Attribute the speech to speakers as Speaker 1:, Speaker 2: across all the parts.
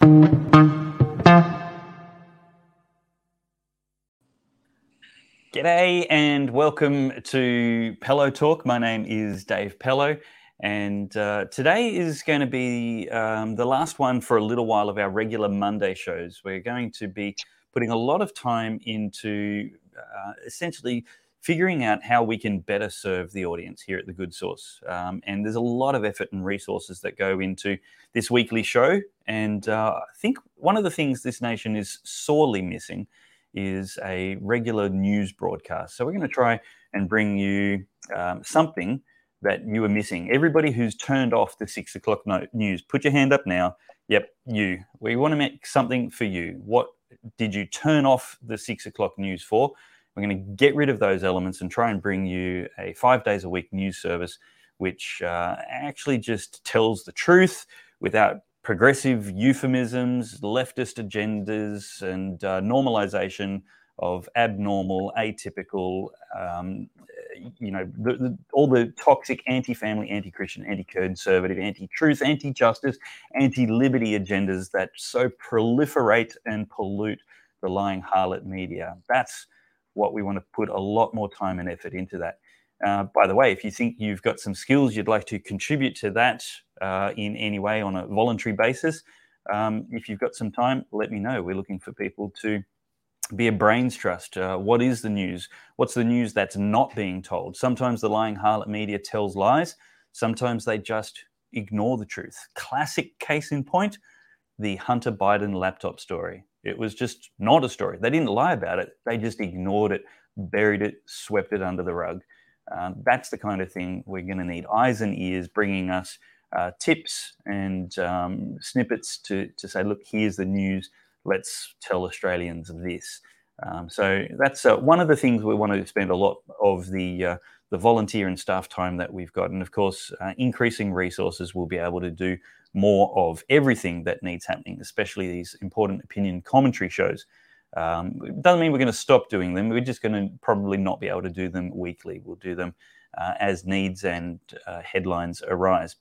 Speaker 1: G'day and welcome to Pellowe Talk. My name is Dave Pellowe, and uh, today is going to be um, the last one for a little while of our regular Monday shows. We're going to be putting a lot of time into uh, essentially figuring out how we can better serve the audience here at the Good Source. Um, and there's a lot of effort and resources that go into this weekly show. And uh, I think one of the things this nation is sorely missing is a regular news broadcast. So we're going to try and bring you um, something that you are missing. Everybody who's turned off the six o'clock news, put your hand up now. Yep, you. We want to make something for you. What did you turn off the six o'clock news for? We're going to get rid of those elements and try and bring you a five days a week news service, which uh, actually just tells the truth without progressive euphemisms, leftist agendas, and uh, normalization of abnormal, atypical, um, you know, the, the, all the toxic anti-family, anti-Christian, anti-conservative, anti-truth, anti-justice, anti-liberty agendas that so proliferate and pollute the lying harlot media. That's what we want to put a lot more time and effort into that. Uh, by the way, if you think you've got some skills you'd like to contribute to that uh, in any way on a voluntary basis, um, if you've got some time, let me know. We're looking for people to be a brains trust. Uh, what is the news? What's the news that's not being told? Sometimes the lying harlot media tells lies. Sometimes they just ignore the truth. Classic case in point the Hunter Biden laptop story. It was just not a story. They didn't lie about it, they just ignored it, buried it, swept it under the rug. Um, that's the kind of thing we're going to need eyes and ears bringing us uh, tips and um, snippets to, to say, look, here's the news. Let's tell Australians of this. Um, so that's uh, one of the things we want to spend a lot of the uh, the volunteer and staff time that we've got, and of course, uh, increasing resources will be able to do more of everything that needs happening, especially these important opinion commentary shows. Um, it doesn't mean we're going to stop doing them. We're just going to probably not be able to do them weekly. We'll do them uh, as needs and uh, headlines arise.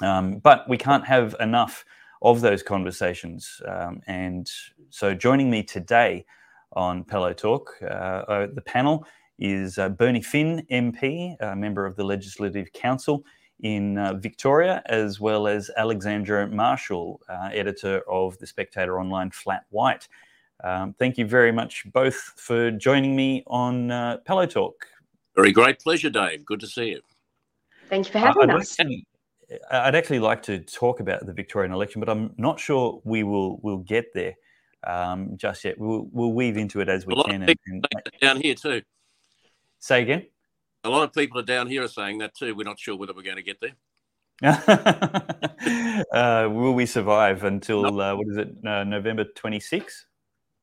Speaker 1: Um, but we can't have enough of those conversations. Um, and so, joining me today on Pellowe Talk, uh, uh the panel is uh, Bernie Finn, MP, a member of the Legislative Council in uh, Victoria, as well as Alexandra Marshall, editor of the Spectator Online Flat White. Um, thank you very much both for joining me on uh, Pellowe Talk.
Speaker 2: Very great pleasure, Dave. Good to see you.
Speaker 3: Thank you for having
Speaker 1: I'd
Speaker 3: us.
Speaker 1: Actually, I'd actually like to talk about the Victorian election, but I'm not sure we will will get there um, just yet. We'll, we'll weave into it as we can.
Speaker 2: And, and, down here too.
Speaker 1: Say again.
Speaker 2: A lot of people are down here are saying that too. We're not sure whether we're going to get there.
Speaker 1: uh, will we survive until uh, what is it? Uh, November twenty sixth.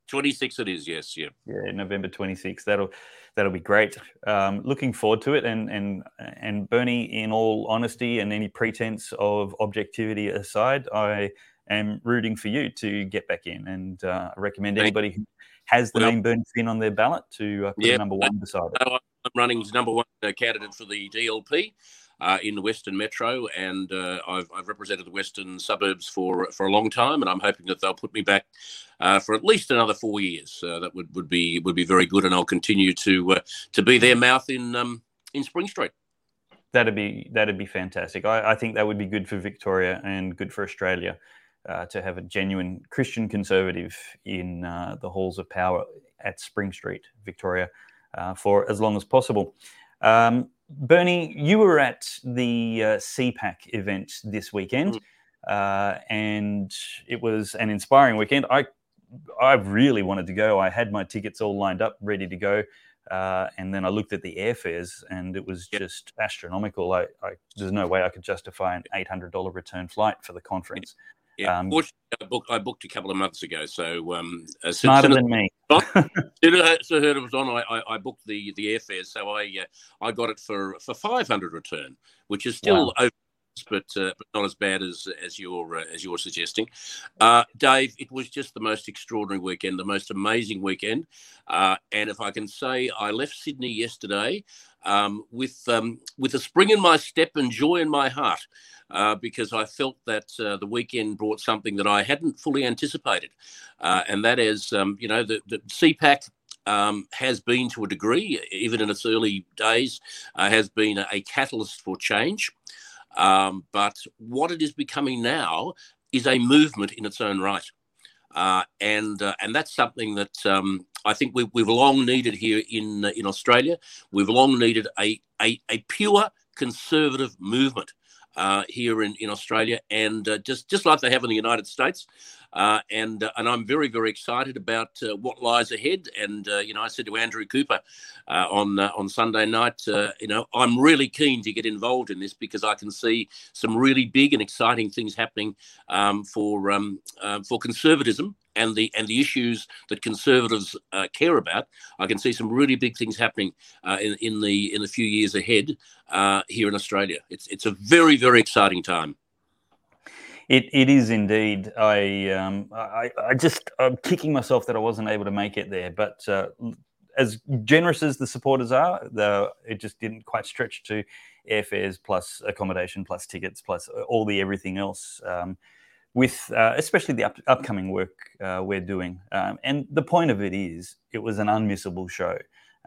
Speaker 2: 26 it is, yes, yeah.
Speaker 1: Yeah, November 26th. That'll that'll be great. Um, looking forward to it. And and and Bernie, in all honesty and any pretense of objectivity aside, I am rooting for you to get back in. And uh, I recommend anybody who has the well, name Bernie Finn on their ballot to uh, put
Speaker 2: yeah,
Speaker 1: number one beside it.
Speaker 2: I'm running as number one uh, candidate for the DLP uh, in the Western Metro, and uh, I've, I've, represented the Western suburbs for for a long time, and I'm hoping that they'll put me back uh, for at least another four years. Uh, that would, would be would be very good, and I'll continue to uh, to be their mouth in um, in Spring Street.
Speaker 1: That'd be that'd be fantastic. I, I, think that would be good for Victoria and good for Australia. Uh, to have a genuine Christian conservative in the halls of power at Spring Street, Victoria, for as long as possible. Um, Bernie, you were at the uh, CPAC event this weekend, mm. uh, and it was an inspiring weekend. I I really wanted to go. I had my tickets all lined up, ready to go, uh, and then I looked at the airfares, and it was just astronomical. I, I, there's no way I could justify an eight hundred dollar return flight for the conference.
Speaker 2: Yeah, um, I booked, I booked a couple of months ago. So um,
Speaker 1: uh, smarter than me.
Speaker 2: so heard it was on. I, I, booked the the airfare, so I uh, I got it for for five hundred return, which is still wow. over but uh, not as bad as as you're uh, as you're suggesting. Uh, Dave, it was just the most extraordinary weekend, the most amazing weekend. Uh, and if I can say, I left Sydney yesterday um, with um, with a spring in my step and joy in my heart. Uh, because I felt that uh, the weekend brought something that I hadn't fully anticipated, and that is, um, you know, the, the CPAC um, has been to a degree, even in its early days, uh, has been a, a, catalyst for change. Um, but what it is becoming now is a movement in its own right. Uh, and uh, and that's something that um, I think we, we've long needed here in uh, in Australia. We've long needed a, a, a pure conservative movement uh, here in, in Australia, and uh, just just like they have in the United States. Uh, and uh, and I'm very very excited about uh, what lies ahead. And uh, you know, I said to Andrew Cooper uh, on uh, on Sunday night, you know, I'm really keen to get involved in this because I can see some really big and exciting things happening um, for um, for conservatism and the and the issues that conservatives uh, care about, I can see some really big things happening uh, in in the in the few years ahead uh, here in Australia. It's it's a very very exciting time.
Speaker 1: It, it is indeed. I, um, I, I just, I'm kicking myself that I wasn't able to make it there. But uh, as generous as the supporters are, the, it just didn't quite stretch to airfares plus accommodation plus tickets plus all the everything else. Um, with uh, especially the up- upcoming work uh, we're doing. Um, and the point of it is, it was an unmissable show.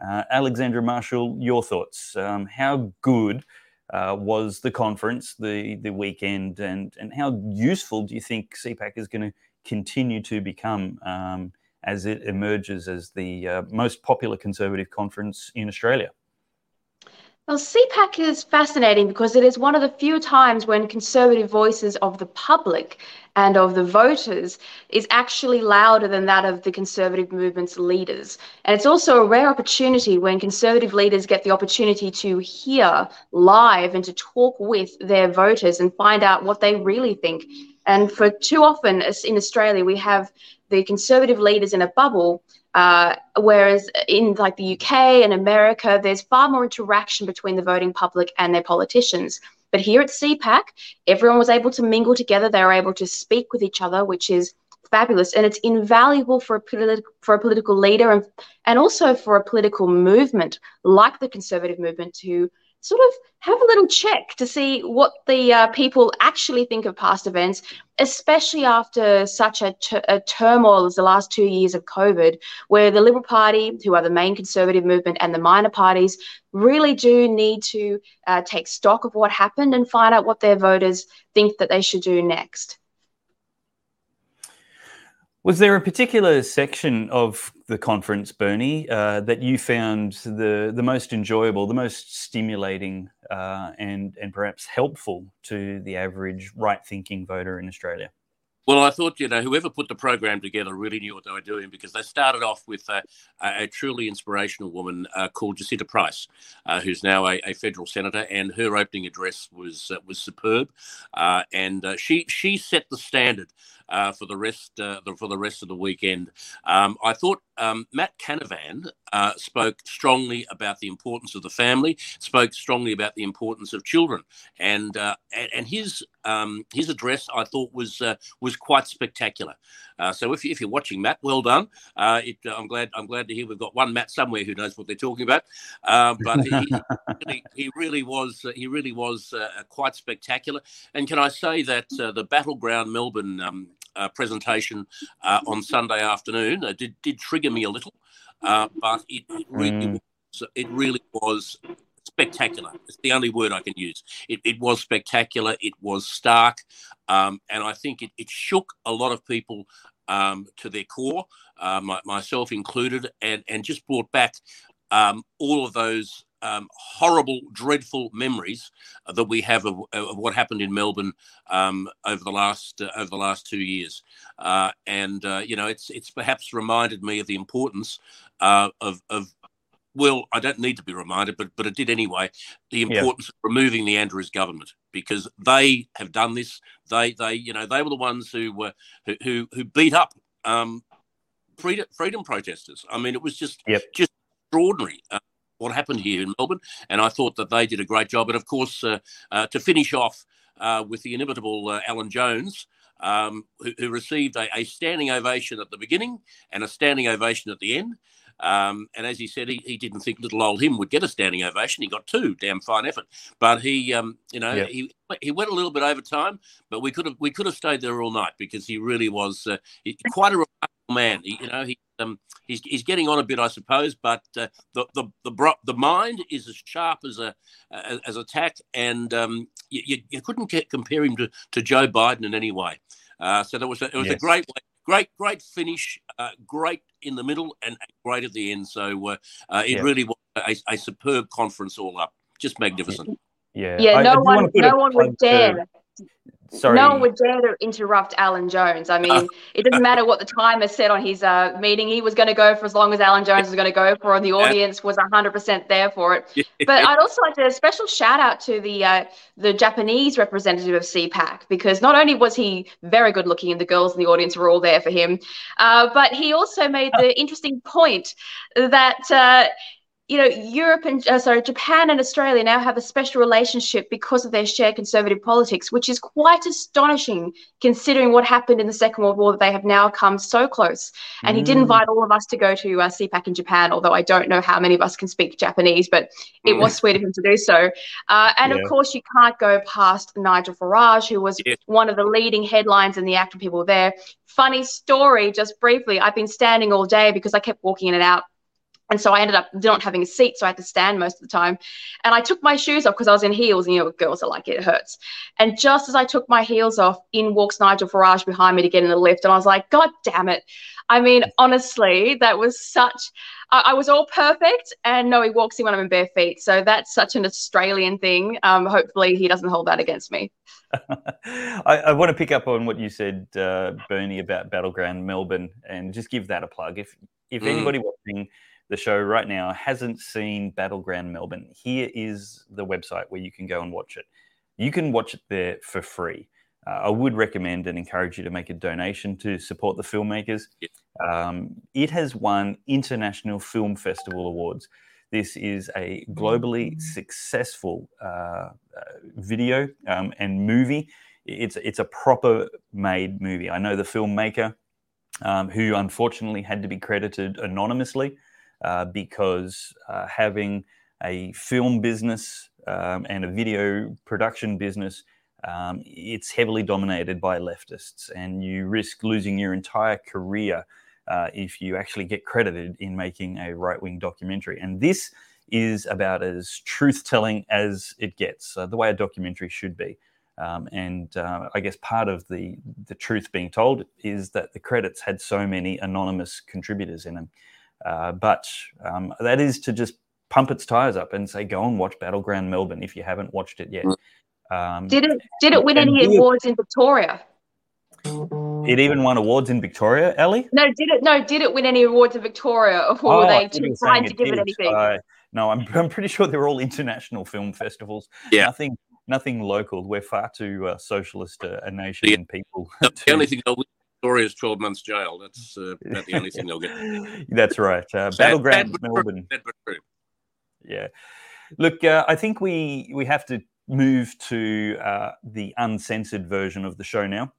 Speaker 1: Uh, Alexandra Marshall, your thoughts? Um, how good uh, was the conference, the the weekend, and and how useful do you think CPAC is going to continue to become um, as it emerges as the uh, most popular conservative conference in Australia?
Speaker 3: Well, CPAC is fascinating because it is one of the few times when conservative voices of the public and of the voters is actually louder than that of the conservative movement's leaders. And it's also a rare opportunity when conservative leaders get the opportunity to hear live and to talk with their voters and find out what they really think. And for too often in Australia, we have the conservative leaders in a bubble uh, whereas in like the UK and America, there's far more interaction between the voting public and their politicians. But here at CPAC, everyone was able to mingle together. They were able to speak with each other, which is fabulous. And it's invaluable for a, political for a political leader and, and also for a political movement like the conservative movement to sort of have a little check to see what the uh, people actually think of past events, especially after such a, turmoil as the last two years of COVID, where the Liberal Party, who are the main conservative movement, and the minor parties really do need to uh, take stock of what happened and find out what their voters think that they should do next.
Speaker 1: Was there a particular section of the conference, Bernie, uh, that you found the the most enjoyable, the most stimulating, uh, and and perhaps helpful to the average right thinking voter in Australia?
Speaker 2: Well, I thought, you know, whoever put the program together really knew what they were doing because they started off with a, a truly inspirational woman uh, called Jacinta Price, uh, who's now a, a, federal senator, and her opening address was uh, was superb, uh, and uh, she she set the standard uh, for the rest the, for the rest of the weekend. Um, I thought um, Matt Canavan spoke strongly about the importance of the family, spoke strongly about the importance of children, and and, and, his um, his address I thought was was quite spectacular. Uh, so if, if you're watching Matt, well done. It, I'm glad I'm glad to hear we've got one Matt somewhere who knows what they're talking about. but he, really, he, really, was he really was quite spectacular. And can I say that the battleground Melbourne um, uh, presentation uh, on Sunday afternoon uh, did did trigger me a little, uh, but it, it really mm. was, it really was spectacular. It's the only word I can use. It, it was spectacular. It was stark, um, and I think it, it shook a lot of people um, to their core, uh, my, myself included, and and just brought back um, all of those um, horrible, dreadful memories that we have of, of what happened in Melbourne um, over the last uh, over the last two years, uh, and uh, you know, it's it's perhaps reminded me of the importance uh, of of well, I don't need to be reminded, but but it did anyway. The importance yeah. of removing the Andrews government because they have done this. They they you know they were the ones who were who who, who beat up um, freedom freedom protesters. I mean, it was just yep. just extraordinary. Uh, what happened here in Melbourne, and I thought that they did a great job. And of course, uh, uh, to finish off uh, with the inimitable uh, Alan Jones, um, who, who, received a, a, standing ovation at the beginning and a standing ovation at the end. Um, and as he said, he, he didn't think little old him would get a standing ovation. He got two. Damn fine effort. But he, um, you know, yeah. he he went a little bit over time. But we could have we could have stayed there all night because he really was uh, quite a remarkable man. He, you know, he um, he's he's getting on a bit, I suppose. But uh, the the the the mind is as sharp as a as, as a tack, and um, you, you couldn't get, compare him to, to Joe Biden in any way. Uh, so that was a, it was yes. a great way great, great finish, uh, great in the middle, and great at the end. So uh, uh, it yeah. really was a, a, superb conference all up. Just magnificent.
Speaker 1: Yeah,
Speaker 3: yeah. I, no I one, no one would dare. Sorry. No one would dare to interrupt Alan Jones. I mean, it doesn't matter what the timer said on his uh, meeting. He was going to go for as long as Alan Jones was going to go for, and the audience was 100% there for it. But I'd also like to a special shout out to the uh, the Japanese representative of CPAC because not only was he very good looking, and the girls in the audience were all there for him, uh, but he also made the interesting point that uh, you know, Europe and uh, sorry, Japan and Australia now have a special relationship because of their shared conservative politics, which is quite astonishing considering what happened in the Second World War. That they have now come so close, and mm. he did mm. invite all of us to go to uh, CPAC in Japan. Although I don't know how many of us can speak Japanese, but it was sweet of him to do so. Uh, and yeah. of course, you can't go past Nigel Farage, who was yeah. one of the leading headlines in the act when people were there. Funny story, just briefly. I've been standing all day because I kept walking in and out and so I ended up not having a seat, so I had to stand most of the time. And I took my shoes off because I was in heels, and you know, girls are like, it hurts. And just as I took my heels off, in walks Nigel Farage behind me to get in the lift. And I was like, God damn it. I mean, honestly, that was such, I, I was all perfect. And no, he walks in when I'm in bare feet. So that's such an Australian thing. Um, hopefully, he doesn't hold that against me.
Speaker 1: I, I, want to pick up on what you said, uh, Bernie, about Battleground Melbourne and just give that a plug. If, if mm. anybody watching, the show right now hasn't seen Battleground Melbourne, here is the website where you can go and watch it. You can watch it there for free. Uh, I would recommend and encourage you to make a donation to support the filmmakers. Um, it has won International Film Festival awards. This is a globally successful uh, uh, video um, and movie. It's it's a proper made movie. I know the filmmaker, um, who unfortunately had to be credited anonymously uh, because uh, having a film business um, and a video production business, um, it's heavily dominated by leftists, and you risk losing your entire career uh, if you actually get credited in making a right wing documentary. And this is about as truth telling as it gets, uh, the way a documentary should be. Um, and uh, I guess part of the the truth being told is that the credits had so many anonymous contributors in them. Uh, but um, that is to just pump its tires up and say, go and watch Battleground Melbourne if you haven't watched it yet.
Speaker 3: Um, did it did it win any awards in Victoria?
Speaker 1: It even won awards in Victoria, Ellie?
Speaker 3: No, did it? No, did it win any awards in Victoria, or oh, were they too trying to give it anything? Uh,
Speaker 1: no, I'm, I'm pretty sure they're all international film festivals.
Speaker 2: Yeah,
Speaker 1: nothing nothing local. We're far too uh, socialist uh, a nation yeah. and people.
Speaker 2: The to... only thing they'll win Victoria's 12 months jail. That's uh, about the only thing they'll get.
Speaker 1: That's right. Uh, Battleground Melbourne. Yeah. Look, uh, I think we we have to move to uh, the uncensored version of the show now.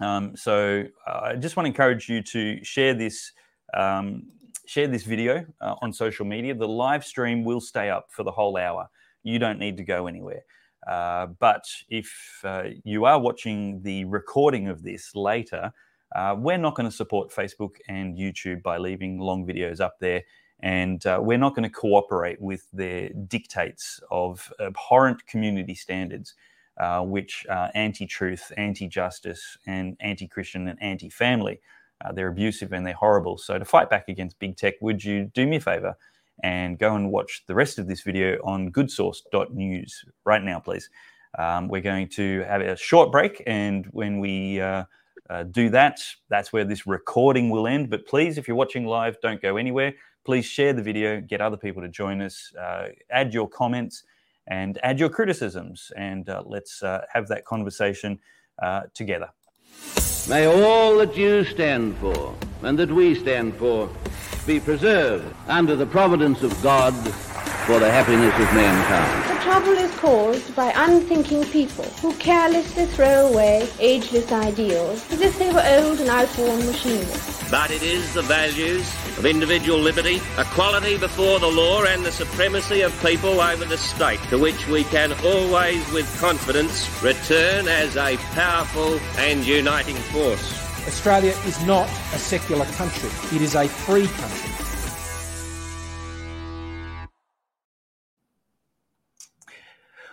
Speaker 1: Um, so uh, I just want to encourage you to share this um, share this video uh, on social media. The live stream will stay up for the whole hour. You don't need to go anywhere. Uh, but if uh, you are watching the recording of this later, uh, we're not going to support Facebook and YouTube by leaving long videos up there. And uh, we're not going to cooperate with their dictates of abhorrent community standards, uh, which are anti truth, anti justice, and anti Christian and anti family. Uh, they're abusive and they're horrible. So, to fight back against big tech, would you do me a favor and go and watch the rest of this video on goodsource.news right now, please? Um, we're going to have a short break, and when we uh, do that. That's where this recording will end. But please, if you're watching live, don't go anywhere. Please share the video, get other people to join us, uh, add your comments, and add your criticisms, and uh, let's uh, have that conversation uh, together.
Speaker 4: May all that you stand for and that we stand for be preserved under the providence of God for the happiness of mankind.
Speaker 5: Trouble is caused by unthinking people who carelessly throw away ageless ideals as if they were old and outworn machinery.
Speaker 6: But it is the values of individual liberty, equality before the law, and the supremacy of people over the state to which we can always, with confidence, return as a powerful and uniting force.
Speaker 7: Australia is not a secular country, it is a free country.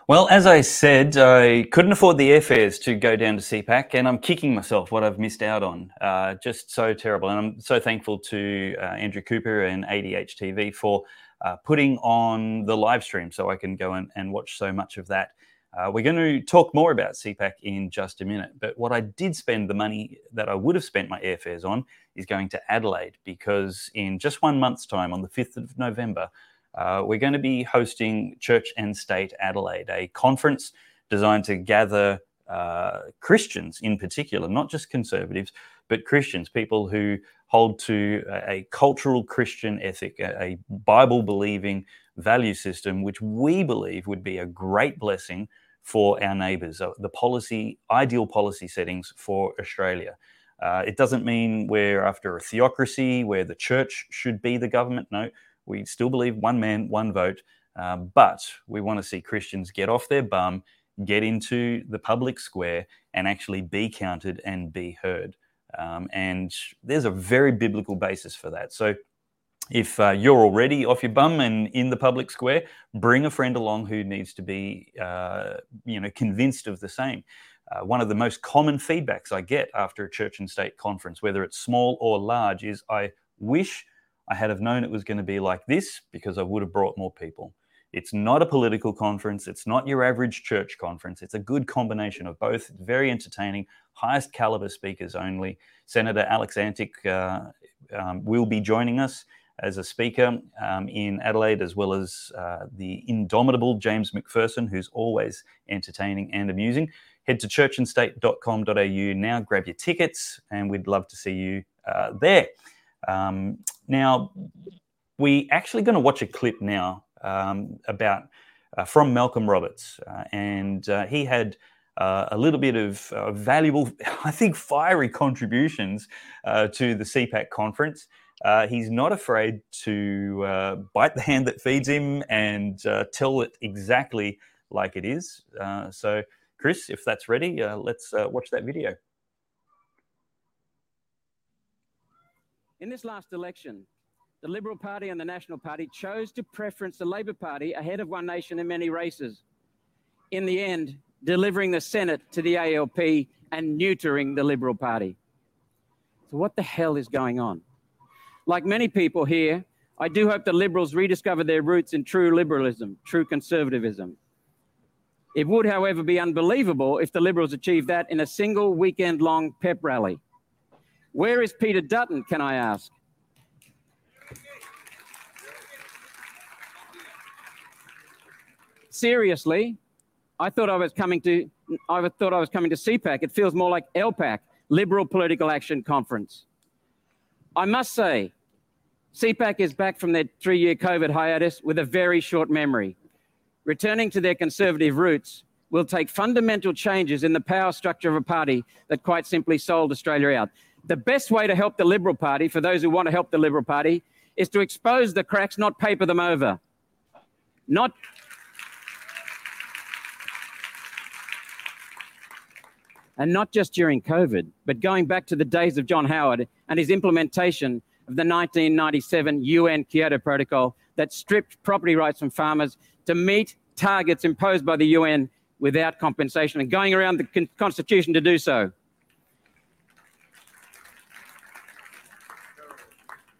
Speaker 1: Well, as I said, I couldn't afford the airfares to go down to CPAC, and I'm kicking myself what I've missed out on. Uh, just so terrible. And I'm so thankful to uh, Andrew Cooper and ADH TV for uh, putting on the live stream so I can go and, and watch so much of that. Uh, we're going to talk more about CPAC in just a minute. But what I did spend the money that I would have spent my airfares on is going to Adelaide because in just one month's time, on the 5th of November, uh, we're going to be hosting Church and State Adelaide, a conference designed to gather uh, Christians in particular, not just conservatives, but Christians, people who hold to a, a cultural Christian ethic, a, a Bible believing value system, which we believe would be a great blessing for our neighbours, uh, the policy, ideal policy settings for Australia. Uh, it doesn't mean we're after a theocracy where the church should be the government. No, we still believe one man, one vote, uh, but we want to see Christians get off their bum, get into the public square, and actually be counted and be heard. Um, and there's a very biblical basis for that. So if uh, you're already off your bum and in the public square, bring a friend along who needs to be, uh, you know, convinced of the same. Uh, one of the most common feedbacks I get after a church and state conference, whether it's small or large, is I wish I had have known it was going to be like this because I would have brought more people. It's not a political conference. It's not your average church conference. It's a good combination of both. Very entertaining, highest caliber speakers only. Senator Alex Antic uh, um, will be joining us as a speaker um, in Adelaide, as well as uh, the indomitable James McPherson, who's always entertaining and amusing. Head to churchandstate.com.au now, grab your tickets, and we'd love to see you uh, there. Um, now, we're actually going to watch a clip now um, about uh, from Malcolm Roberts, uh, and uh, he had uh, a little bit of uh, valuable, I think, fiery contributions uh, to the CPAC conference. he's not afraid to bite the hand that feeds him and tell it exactly like it is. so, Chris, if that's ready, let's watch that video.
Speaker 8: In this last election, the Liberal Party and the National Party chose to preference the Labor Party ahead of One Nation in many races. In the end, delivering the Senate to the ALP and neutering the Liberal Party. So, what the hell is going on? Like many people here, I do hope the Liberals rediscover their roots in true liberalism, true conservatism. It would, however, be unbelievable if the Liberals achieved that in a single weekend long pep rally. Where is Peter Dutton, can I ask? Seriously, I thought I was coming to I thought I was coming to CPAC. It feels more like LPAC, Liberal Political Action Conference. I must say, CPAC is back from their three-year COVID hiatus with a very short memory. Returning to their conservative roots will take fundamental changes in the power structure of a party that quite simply sold Australia out the best way to help the Liberal Party, for those who want to help the Liberal Party, is to expose the cracks, not paper them over. Not. And not just during COVID, but going back to the days of John Howard and his implementation of the 1997 UN Kyoto Protocol that stripped property rights from farmers to meet targets imposed by the UN without compensation and going around the Constitution to do so.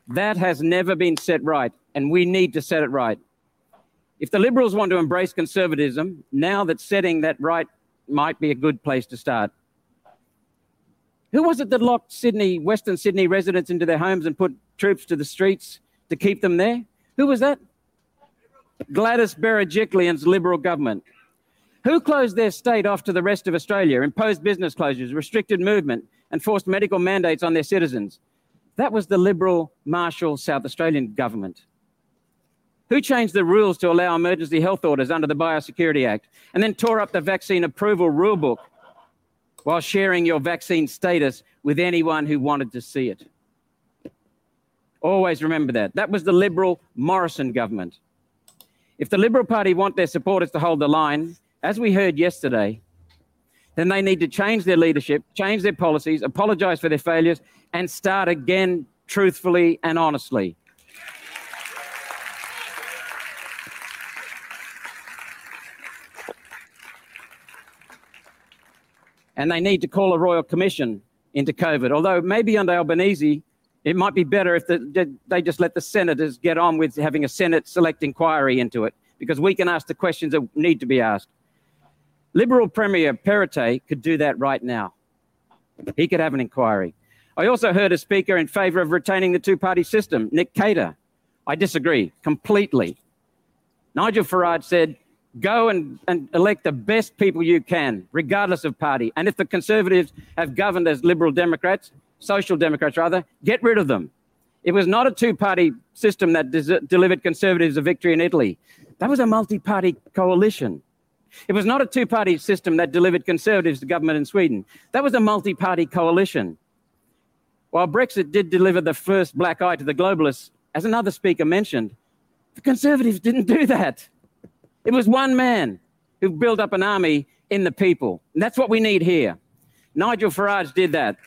Speaker 8: That has never been set right, and we need to set it right. If the Liberals want to embrace conservatism, now that setting that right might be a good place to start. Who was it that locked Sydney, Western Sydney residents into their homes and put troops to the streets to keep them there? Who was that? Gladys Berejiklian's Liberal government. Who closed their state off to the rest of Australia, imposed business closures, restricted movement, and forced medical mandates on their citizens? That was the Liberal Marshall South Australian government. Who changed the rules to allow emergency health orders under the Biosecurity Act and then tore up the vaccine approval rulebook while sharing your vaccine status with anyone who wanted to see it? Always remember that. That was the Liberal Morrison government. If the Liberal Party want their supporters to hold the line, as we heard yesterday, then they need to change their leadership, change their policies, apologise for their failures, and start again truthfully and honestly. And they need to call a royal commission into COVID. Although maybe under Albanese, it might be better if the, they just let the senators get on with having a Senate select inquiry into it, because we can ask the questions that need to be asked. Liberal Premier Perrottet could do that right now. He could have an inquiry. I also heard a speaker in favour of retaining the two party system, Nick Cater. I disagree completely. Nigel Farage said, go and, and elect the best people you can, regardless of party. And if the Conservatives have governed as Liberal Democrats, Social Democrats rather, get rid of them. It was not a two party system that des- delivered Conservatives a victory in Italy. That was a multi party coalition. It was not a two party system that delivered Conservatives to government in Sweden. That was a multi party coalition. While Brexit did deliver the first black eye to the globalists, as another speaker mentioned, the Conservatives didn't do that. It was one man who built up an army in the people. And that's what we need here. Nigel Farage did that.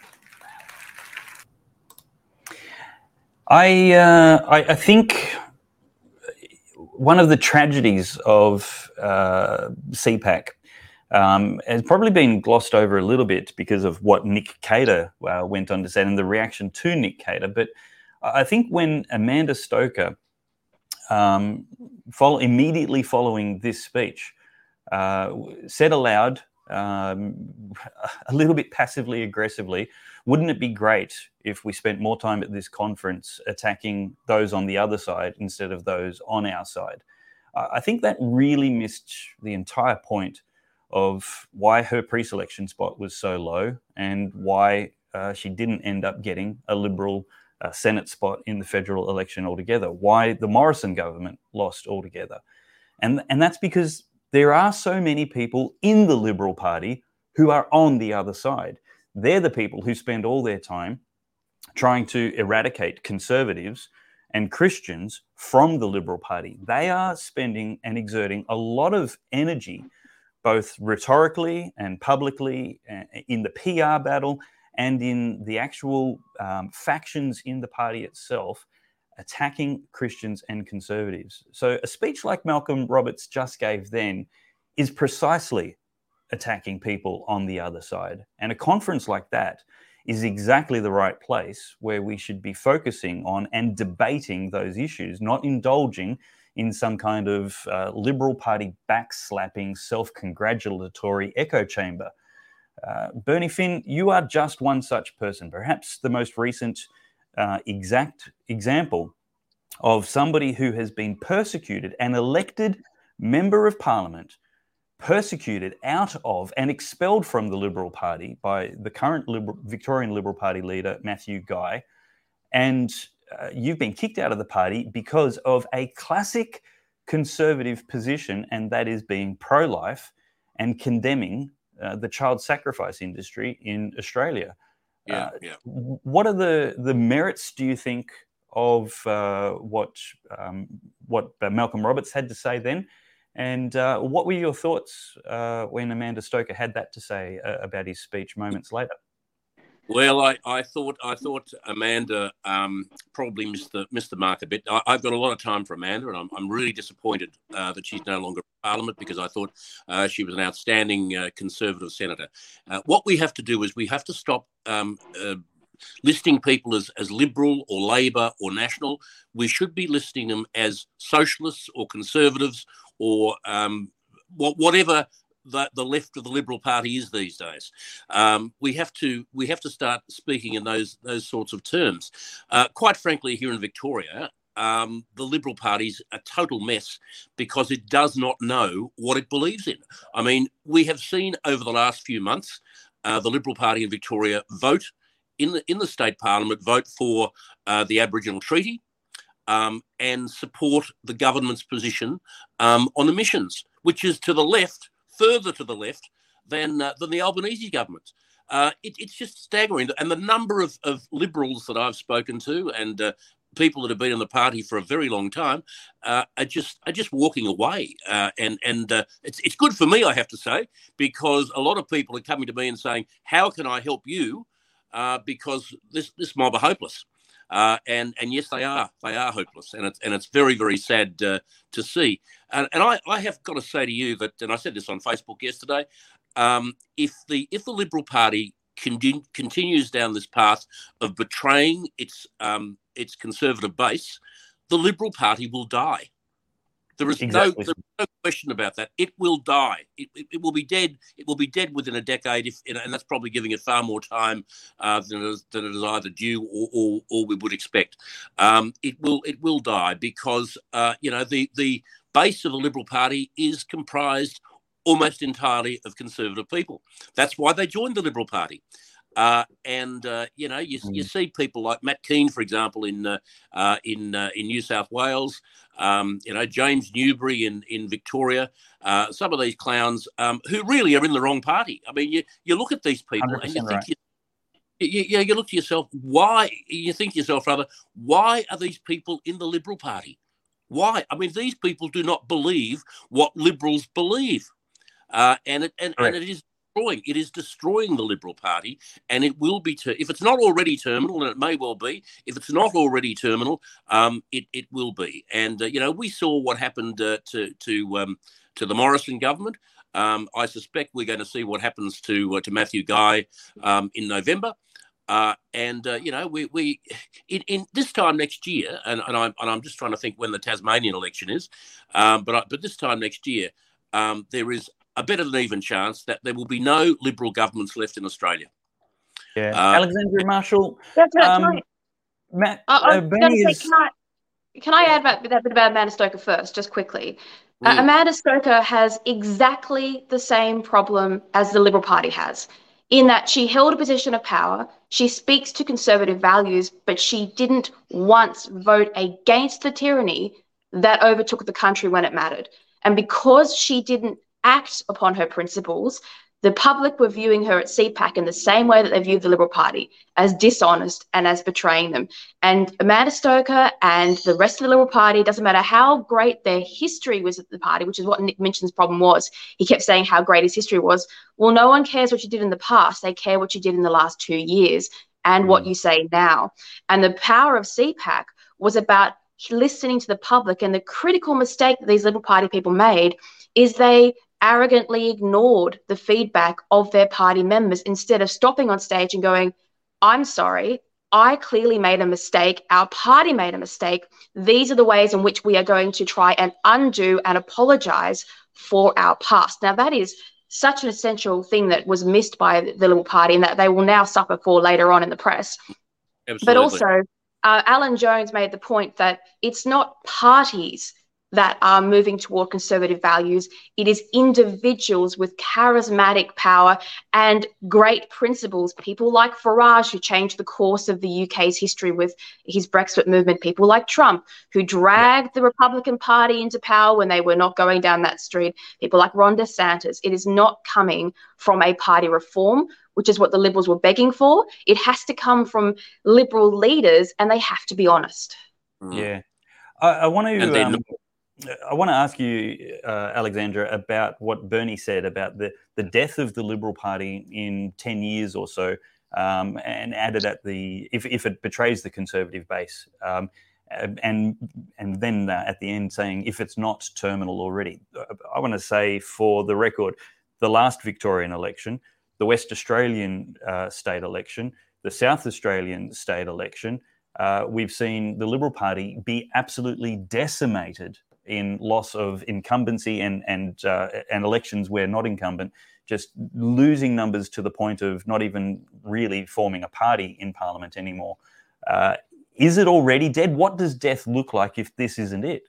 Speaker 1: I, uh, I, I think one of the tragedies of uh, CPAC um, has probably been glossed over a little bit because of what Nick Cater uh, went on to say and the reaction to Nick Cater. But I think when Amanda Stoker, um, follow, immediately following this speech, uh, said aloud, um, a little bit passively aggressively, wouldn't it be great if we spent more time at this conference attacking those on the other side instead of those on our side? I think that really missed the entire point of why her pre selection spot was so low and why uh, she didn't end up getting a Liberal uh, Senate spot in the federal election altogether, why the Morrison government lost altogether. And, and that's because there are so many people in the Liberal Party who are on the other side. They're the people who spend all their time trying to eradicate conservatives and Christians from the Liberal Party. They are spending and exerting a lot of energy, both rhetorically and publicly, uh, in the PR battle and in the actual um, factions in the party itself, attacking Christians and conservatives. So, a speech like Malcolm Roberts just gave then is precisely attacking people on the other side. And a conference like that is exactly the right place where we should be focusing on and debating those issues, not indulging in some kind of uh, Liberal Party backslapping, self congratulatory echo chamber. Uh, Bernie Finn, you are just one such person, perhaps the most recent uh, exact example of somebody who has been persecuted and elected member of parliament persecuted out of and expelled from the Liberal Party by the current Victorian Liberal Party leader, Matthew Guy. And uh, you've been kicked out of the party because of a classic conservative position, and that is being pro life and condemning uh, the child sacrifice industry in Australia.
Speaker 2: Yeah, uh, yeah.
Speaker 1: What are the, the merits, do you think, of uh, what, um, what Malcolm Roberts had to say then? And uh, what were your thoughts uh, when Amanda Stoker had that to say uh, about his speech moments later?
Speaker 2: Well, I, I thought I thought Amanda um, probably missed the missed the mark a bit. I, have got a lot of time for Amanda, and I'm, I'm really disappointed uh, that she's no longer in Parliament because I thought uh, she was an outstanding uh, Conservative senator. what we have to do is we have to stop um, listing people as, as liberal or Labor or national. We should be listing them as socialists or conservatives or um, whatever the, the left of the Liberal Party is these days. Um, we have to we have to start speaking in those those sorts of terms. Uh, quite frankly, here in Victoria, um, the Liberal Party's a total mess because it does not know what it believes in. I mean, we have seen over the last few months uh, the Liberal Party in Victoria vote in the in the state parliament vote for uh, the Aboriginal Treaty. um, and support the government's position um, on emissions, which is to the left, further to the left than uh, than the Albanese government. Uh, it, it's just staggering, and the number of, of liberals that I've spoken to and uh, people that have been in the party for a very long time uh, are just are just walking away, uh, and and uh, it's it's good for me, I have to say, because a lot of people are coming to me and saying, "How can I help you?" Because this this mob are hopeless. Uh, and and yes, they are. They are hopeless, and it's and it's very very sad uh, to see. And, and I, I have got to say to you that, and I said this on Facebook yesterday, um, if the if the Liberal Party continue, continues down this path of betraying its um, its conservative base, the Liberal Party will die. There is exactly. no, no question about that. It will die. It, it, it, will be dead. It will be dead within a decade, if, and that's probably giving it far more time uh, than, it is, than it is either due or, or, or we would expect. Um, it will it will die because uh, you know the the base of the Liberal Party is comprised almost entirely of conservative people. That's why they joined the Liberal Party. Uh, and uh, you know, you, you, mm. see people like Matt Kean, for example, in uh, uh in uh, in New South Wales. Um, you know, James Newbury in in Victoria. Uh, some of these clowns um, who really are in the wrong party. I mean, you you look at these people and you think. Right. You, you, you look to yourself, why? You think to yourself, rather, why are these people in the Liberal Party? Why? I mean, these people do not believe what liberals believe. Uh, and it and, and, it is destroying. It is destroying the Liberal Party, and it will be. Ter- if it's not already terminal, and it may well be. If it's not already terminal, um, it it will be. And uh, you know, we saw what happened uh, to to um, to the Morrison government. Um, I suspect we're going to see what happens to uh, to Matthew Guy um, in November. Uh, and uh, you know, we we in, in, this time next year, and, and I'm and I'm just trying to think when the Tasmanian election is, um, but I, but this time next year, um, there is a better than even chance that there will be no Liberal governments left in Australia.
Speaker 1: Yeah, uh, Alexandra Marshall.
Speaker 3: um, Matt, uh, uh, say, can, I, can I add that, that bit about Amanda Stoker first, just quickly? Uh, mm. Amanda Stoker has exactly the same problem as the Liberal Party has, in that she held a position of power, she speaks to conservative values, but she didn't once vote against the tyranny that overtook the country when it mattered. And because she didn't act upon her principles, the public were viewing her at CPAC in the same way that they viewed the Liberal Party as dishonest and as betraying them. And Amanda Stoker and the rest of the Liberal Party, doesn't matter how great their history was at the party, which is what Nick Minchin's problem was. He kept saying how great his history was. Well, no one cares what you did in the past, they care what you did in the last two years and mm. what you say now. And the power of CPAC was about listening to the public. And the critical mistake that these Liberal Party people made is they arrogantly ignored the feedback of their party members instead of stopping on stage and going, I'm sorry, I clearly made a mistake. Our party made a mistake. These are the ways in which we are going to try and undo and apologize for our past. Now, that is such an essential thing that was missed by the Liberal Party and that they will now suffer for later on in the press. Absolutely. But also, uh, Alan Jones made the point that it's not parties that are moving toward conservative values. It is individuals with charismatic power and great principles. People like Farage, who changed the course of the UK's history with his Brexit movement. People like Trump, who dragged the Republican Party into power when they were not going down that street. People like Ron DeSantis. It is not coming from a party reform. Which is what the Liberals were begging for. It has to come from Liberal leaders, and they have to be honest.
Speaker 1: Yeah, I, I want to. Um, I want to ask you, uh, Alexandra, about what Bernie said about the, the death of the Liberal Party in 10 years or so, um, and added at the if, if it betrays the Conservative base. Um, and and then uh, at the end saying if it's not terminal already. I want to say for the record, the last Victorian election, the West Australian uh, state election, the South Australian state election, uh, we've seen the Liberal Party be absolutely decimated in loss of incumbency and and uh, and elections where not incumbent, just losing numbers to the point of not even really forming a party in parliament anymore. Uh, is it already dead? What does death look like if this isn't it?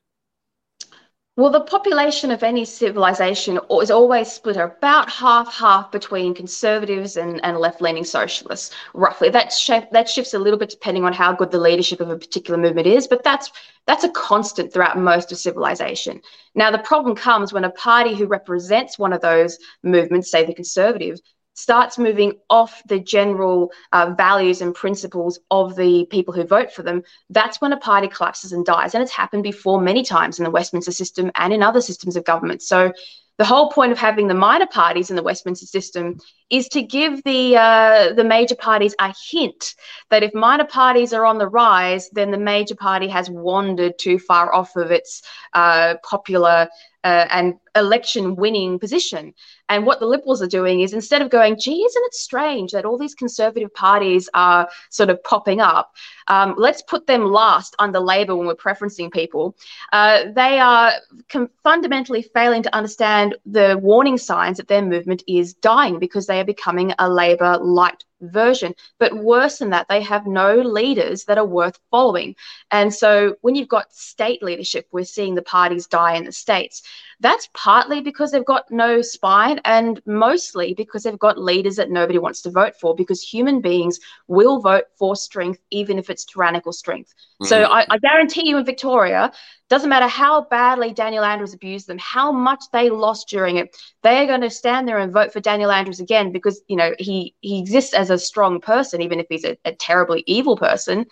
Speaker 3: Well, the population of any civilization is always split about half half between conservatives and, and left leaning socialists, roughly. That, sh- that shifts a little bit depending on how good the leadership of a particular movement is, but that's that's a constant throughout most of civilization. Now, the problem comes when a party who represents one of those movements, say the conservative, starts moving off the general uh, values and principles of the people who vote for them, that's when a party collapses and dies. And it's happened before many times in the Westminster system and in other systems of government. So the whole point of having the minor parties in the Westminster system is to give the uh, the major parties a hint that if minor parties are on the rise, then the major party has wandered too far off of its uh, popular uh, and election winning position. And what the Liberals are doing is instead of going, gee, isn't it strange that all these conservative parties are sort of popping up? Um, let's put them last under Labor when we're preferencing people. Uh, they are com- fundamentally failing to understand the warning signs that their movement is dying because they becoming a Labor light version. But worse than that, they have no leaders that are worth following. And so when you've got state leadership, we're seeing the parties die in the states. That's partly because they've got no spine and mostly because they've got leaders that nobody wants to vote for because human beings will vote for strength, even if it's tyrannical strength. Mm-hmm. So I, I guarantee you in Victoria, doesn't matter how badly Daniel Andrews abused them, how much they lost during it, they're going to stand there and vote for Daniel Andrews again because you know he he exists as a strong person, even if he's a, a terribly evil person.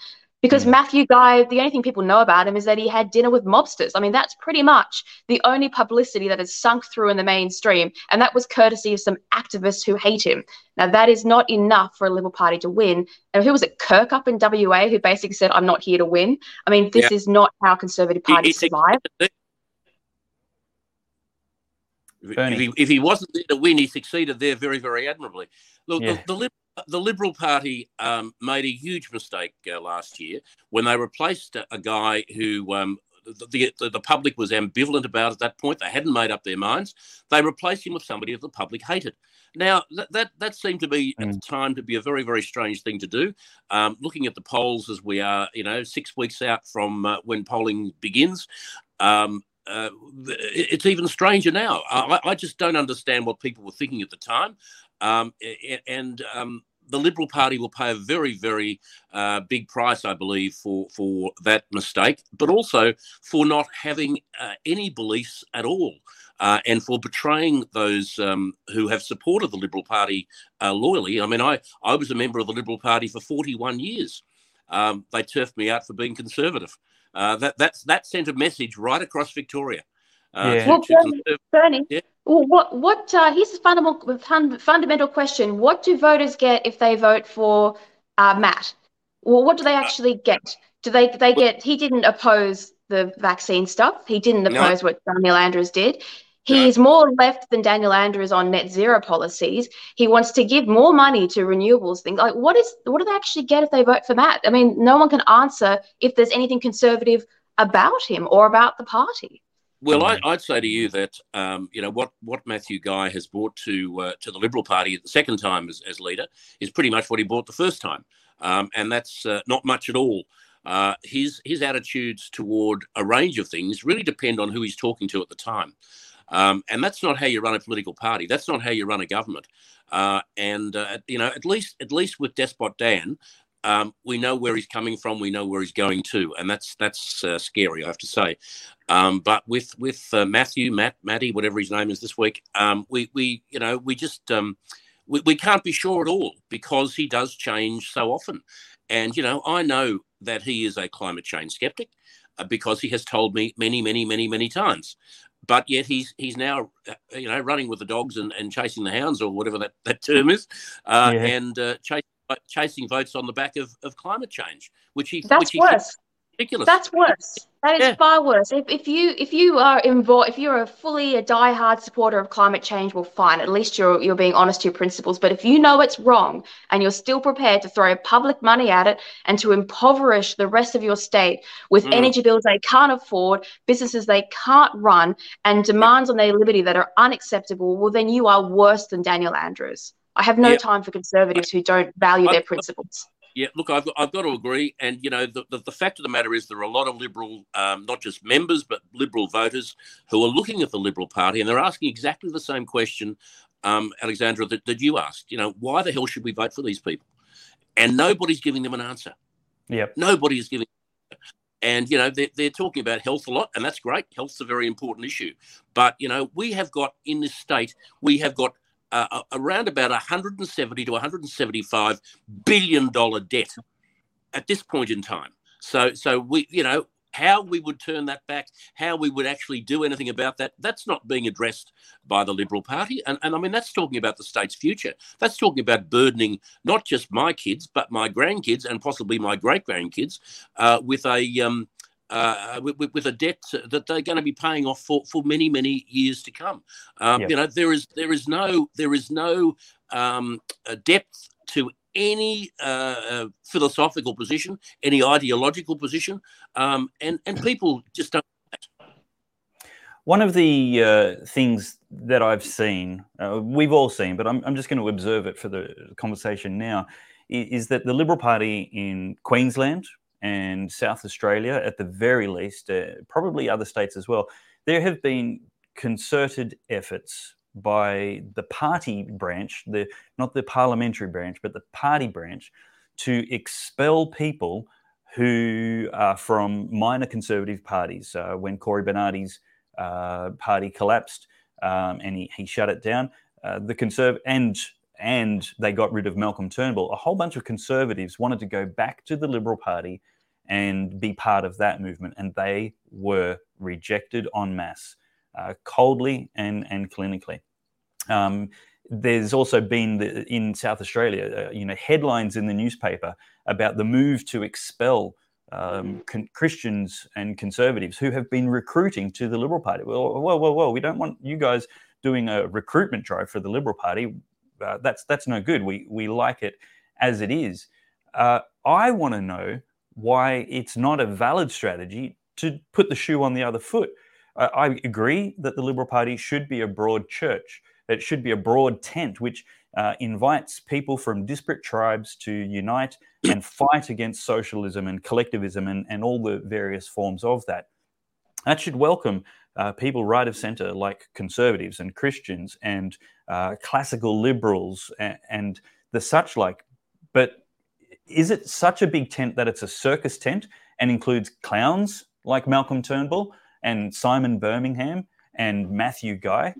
Speaker 3: Because mm. Matthew Guy, the only thing people know about him is that he had dinner with mobsters. I mean, that's pretty much the only publicity that has sunk through in the mainstream. And that was courtesy of some activists who hate him. Now, that is not enough for a Liberal Party to win. And who was it? Kirkup in WA, who basically said, I'm not here to win. I mean, this yeah. is not how Conservative parties survive.
Speaker 2: If he, if he, wasn't there to win, he succeeded there very, very admirably. Look, yeah. the, the, the Liberal Party um, made a huge mistake uh, last year when they replaced a, a guy who um, the, the, the, public was ambivalent about at that point. They hadn't made up their minds. They replaced him with somebody that the public hated. Now, that, that, that seemed to be at the mm. time to be a very, very strange thing to do. Um, looking at the polls as we are, you know, six weeks out from uh, when polling begins, um, uh, it's even stranger now. I, I, just don't understand what people were thinking at the time. Um, and um, the Liberal Party will pay a very, very uh, big price, I believe, for for that mistake, but also for not having uh, any beliefs at all, uh, and for betraying those um, who have supported the Liberal Party uh, loyally. I mean, I I was a member of the Liberal Party for 41 years. Um, they turfed me out for being conservative. Uh, that that's that sent a message right across Victoria.
Speaker 3: Uh, yeah. Well, Bernie, Bernie yeah. Well, what what uh, here's a fundamental fundamental question: What do voters get if they vote for uh, Matt? Well, what do they actually get? Do they they get? He didn't oppose the vaccine stuff. He didn't oppose no. what Daniel Andrews did. He's more left than Daniel Andrews on net zero policies. He wants to give more money to renewables things. Like, what is what do they actually get if they vote for Matt? I mean, no one can answer if there's anything conservative about him or about the party.
Speaker 2: Well, I, would say to you that um, you know what what Matthew Guy has brought to uh, to the Liberal Party the second time as, as leader is pretty much what he brought the first time, um, and that's uh, not much at all. Uh, his his attitudes toward a range of things really depend on who he's talking to at the time, um, and that's not how you run a political party. That's not how you run a government. Uh, and uh, you know, at least at least with Despot Dan, um, we know where he's coming from. We know where he's going to, and that's that's uh, scary, I have to say. Um, but with with uh, Matthew, Matt, Matty, whatever his name is this week, um, we we you know we just um, we, we can't be sure at all because he does change so often. And you know, I know that he is a climate change skeptic uh, because he has told me many, many, many, many times. But yet he's he's now uh, you know running with the dogs and, and chasing the hounds or whatever that, that term is, uh, yeah. and uh, chasing chasing votes on the back of, of climate change, which he
Speaker 3: that's
Speaker 2: which he
Speaker 3: worse. Ridiculous. That's worse. That is yeah. far worse. If, if you if you are involved, if you're a fully a die-hard supporter of climate change, well, fine. At least you're you're being honest to your principles. But if you know it's wrong and you're still prepared to throw public money at it and to impoverish the rest of your state with mm. energy bills they can't afford, businesses they can't run, and demands on their liberty that are unacceptable, well, then you are worse than Daniel Andrews. I have no time for conservatives who don't value their principles.
Speaker 2: Yeah, look, I've, I've got to agree. And, you know, the, the, the fact of the matter is there are a lot of Liberal, um, not just members, but Liberal voters who are looking at the Liberal Party and they're asking exactly the same question, um, Alexandra, that, that you asked. You know, why the hell should we vote for these people? And nobody's giving them an answer.
Speaker 1: Yep.
Speaker 2: Nobody is giving. And you know they're, they're talking about health a lot, and that's great. Health's a very important issue. But you know we have got in this state, we have got uh, around about 170 to 175 billion dollar debt at this point in time. So, so we, you know, how we would turn that back, how we would actually do anything about that, that's not being addressed by the Liberal Party. And, and I mean, that's talking about the state's future. That's talking about burdening not just my kids, but my grandkids and possibly my great grandkids uh, with a. Um, uh, with, with, a debt that they're going to be paying off for, for many many years to come. Um, You know there is there is no there is no um, depth to any uh, uh, philosophical position, any ideological position, um, and and people just don't.
Speaker 1: One of the uh, things that I've seen, uh, we've all seen, but I'm, I'm just going to observe it for the conversation now, is, is that the Liberal Party in Queensland, and South Australia, at the very least, uh, probably other states as well, there have been concerted efforts by the party branch, the not the parliamentary branch, but the party branch, to expel people who are from minor conservative parties. Uh, when Cory Bernardi's uh, party collapsed um, and he, he shut it down, uh, the conserv and and they got rid of Malcolm Turnbull. A whole bunch of conservatives wanted to go back to the Liberal Party and be part of that movement. And they were rejected en masse, uh, coldly and, and clinically. Um, there's also been the, in South Australia, uh, you know, headlines in the newspaper about the move to expel um, con- Christians and conservatives who have been recruiting to the Liberal Party. Well, well, well, well, we don't want you guys doing a recruitment drive for the Liberal Party. Uh, that's that's no good. We we like it as it is. Uh, I want to know why it's not a valid strategy to put the shoe on the other foot. Uh, I agree that the Liberal Party should be a broad church. It should be a broad tent which uh, invites people from disparate tribes to unite and fight against socialism and collectivism and, and all the various forms of that. That should welcome uh, people right of centre, like conservatives and Christians and uh, classical liberals and, and the such like. But is it such a big tent that it's a circus tent and includes clowns like Malcolm Turnbull and Simon Birmingham and Matthew Guy?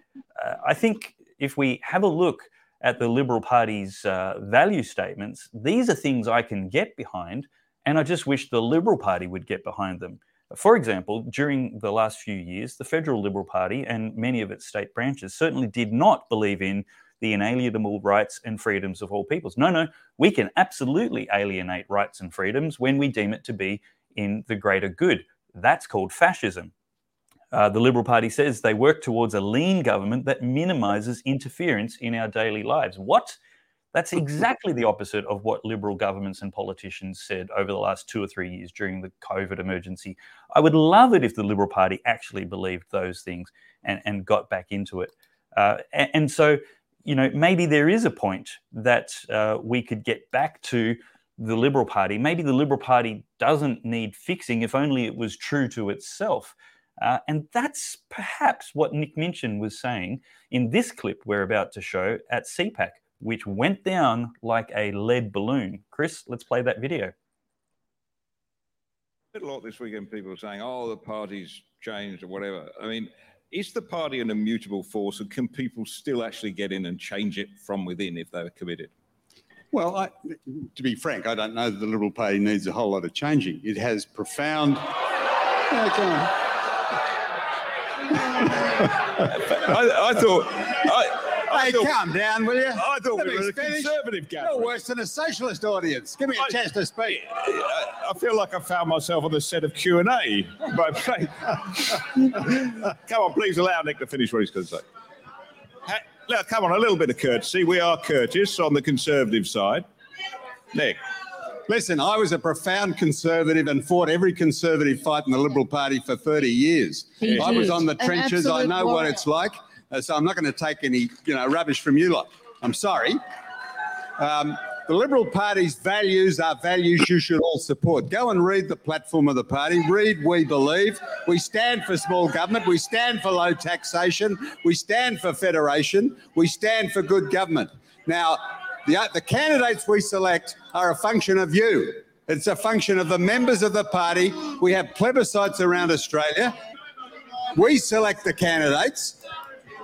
Speaker 1: Uh, I think if we have a look at the Liberal Party's uh, value statements, these are things I can get behind, and I just wish the Liberal Party would get behind them. For example, during the last few years, the Federal Liberal Party and many of its state branches certainly did not believe in the inalienable rights and freedoms of all peoples. No, no, we can absolutely alienate rights and freedoms when we deem it to be in the greater good. That's called fascism. Uh, the Liberal Party says they work towards a lean government that minimizes interference in our daily lives. What? That's exactly the opposite of what Liberal governments and politicians said over the last two or three years during the COVID emergency. I would love it if the Liberal Party actually believed those things and, and got back into it. Uh, and, and, so you know, maybe there is a point that uh, we could get back to the Liberal Party. Maybe the Liberal Party doesn't need fixing if only it was true to itself. Uh, and that's perhaps what Nick Minchin was saying in this clip we're about to show at CPAC, which went down like a lead balloon. Chris, let's play that video.
Speaker 9: A lot this weekend, people saying, oh, the party's changed or whatever. I mean, is the party an immutable force, and can people still actually get in and change it from within if they're committed?
Speaker 10: Well, I, to be frank, I don't know that the Liberal Party needs a whole lot of changing. It has profound.
Speaker 9: I, I, thought. I,
Speaker 10: Hey, thought, calm down, will you?
Speaker 9: I thought we were a conservative gathering.
Speaker 10: You're worse than a socialist audience. Give me a I, chance to speak.
Speaker 9: I feel like I found myself on the set of Q and A. But come on, please allow Nick to finish what he's going to say. Hey, look, come on, a little bit of courtesy. We are courteous on the conservative side. Nick.
Speaker 10: Listen, I was a profound conservative and fought every conservative fight in the Liberal Party for 30 years. He I did. was on the trenches. I know warrior. what it's like. Uh, so I'm not going to take any, you know, rubbish from you lot. I'm sorry. Um, the Liberal Party's values are values you should all support. Go and read the platform of the party. Read We Believe. We stand for small government. We stand for low taxation. We stand for federation. We stand for good government. Now, the, the candidates we select are a function of you. It's a function of the members of the party. We have plebiscites around Australia. We select the candidates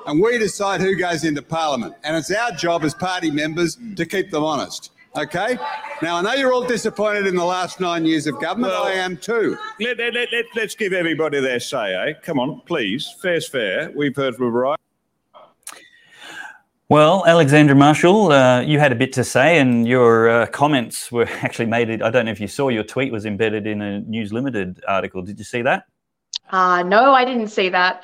Speaker 10: and we decide who goes into Parliament. And it's our job as party members to keep them honest. Okay? Now, I know you're all disappointed in the last nine years of government.
Speaker 9: Well,
Speaker 10: I am too.
Speaker 9: Let, let, let, let, let's give everybody their say, eh? Come on, please. Fair's fair. We've heard from a variety.
Speaker 1: Well, Alexandra Marshall, uh, you had a bit to say, and your uh, comments were actually made. I don't know if you saw your tweet was embedded in a News Limited article. Did you see that?
Speaker 3: Uh, no, I didn't see that.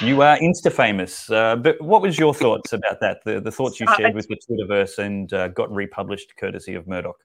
Speaker 1: You are Insta famous. Uh, but what was your thoughts about that? The, the thoughts you shared with the Twitterverse and uh, got republished courtesy of Murdoch?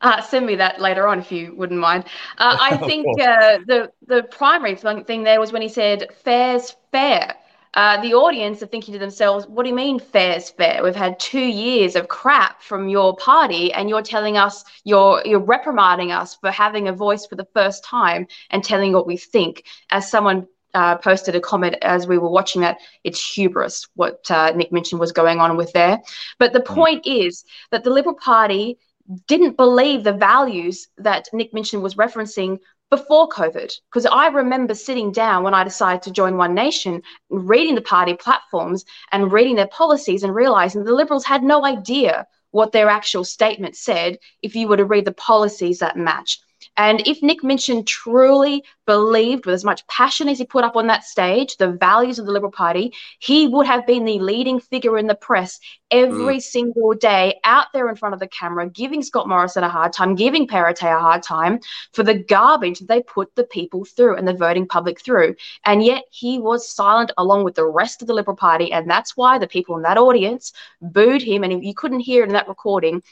Speaker 3: Uh, send me that later on if you wouldn't mind. Uh, I think uh, the the primary thing thing there was when he said "fair's fair." Uh, the audience are thinking to themselves, "What do you mean fair's fair? We've had two years of crap from your party, and you're telling us you're you're reprimanding us for having a voice for the first time and telling what we think." As someone uh, posted a comment as we were watching that, it's hubris what uh, Nick mentioned was going on with there. But the point is that the Liberal Party didn't believe the values that Nick Minchin was referencing before COVID. Because I remember sitting down when I decided to join One Nation, reading the party platforms and reading their policies and realizing the Liberals had no idea what their actual statement said if you were to read the policies that match. And if Nick Minchin truly believed with as much passion as he put up on that stage the values of the Liberal Party, he would have been the leading figure in the press every mm. single day out there in front of the camera, giving Scott Morrison a hard time, giving Perrottet a hard time for the garbage that they put the people through and the voting public through. And yet he was silent along with the rest of the Liberal Party. And that's why the people in that audience booed him. And you couldn't hear it in that recording.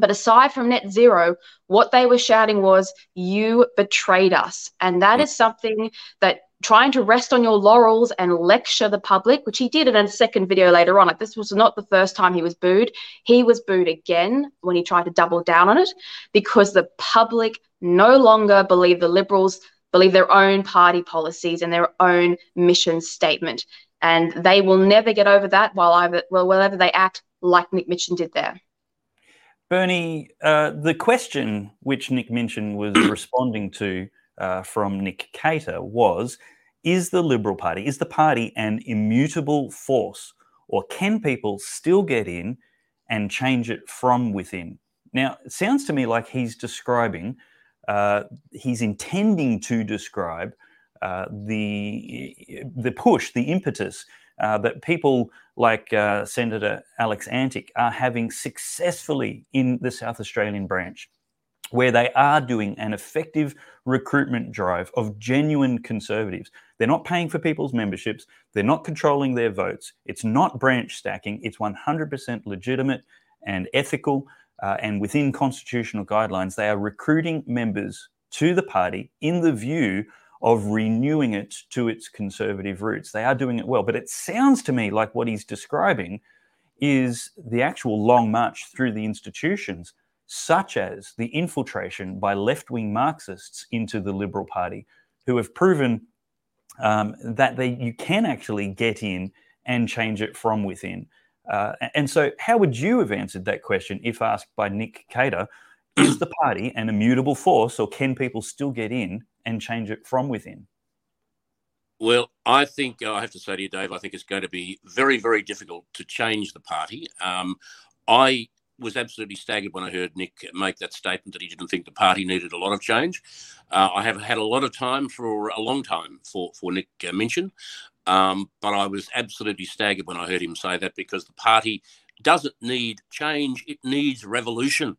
Speaker 3: But aside from net zero, what they were shouting was, You betrayed us. And that is something that trying to rest on your laurels and lecture the public, which he did in a second video later on. Like this was not the first time he was booed. He was booed again when he tried to double down on it because the public no longer believe the Liberals believe their own party policies and their own mission statement. And they will never get over that while either, well, whenever they act like Nick Minchin did there.
Speaker 1: Bernie, uh, the question which Nick Minchin was responding to uh, from Nick Cater was Is the Liberal Party, is the party an immutable force, or can people still get in and change it from within? Now, it sounds to me like he's describing, uh, he's intending to describe uh, the the push, the impetus uh, that people like uh, Senator Alex Antic are having successfully in the South Australian branch, where they are doing an effective recruitment drive of genuine conservatives. They're not paying for people's memberships, they're not controlling their votes, it's not branch stacking, it's 100% legitimate and ethical. Uh, and within constitutional guidelines, they are recruiting members to the party in the view of renewing it to its conservative roots. They are doing it well. But it sounds to me like what he's describing is the actual long march through the institutions, such as the infiltration by left wing Marxists into the Liberal Party, who have proven um, that they, you can actually get in and change it from within. Uh, and so, how would you have answered that question if asked by Nick Cater? Is the party an immutable force, or can people still get in and change it from within?
Speaker 2: Well, I think uh, I have to say to you, Dave, I think it's going to be very, very difficult to change the party. Um, I was absolutely staggered when I heard Nick make that statement that he didn't think the party needed a lot of change. Uh, I have had a lot of time for a long time for for Nick uh, Minchin, um, but I was absolutely staggered when I heard him say that because the party doesn't need change; it needs revolution.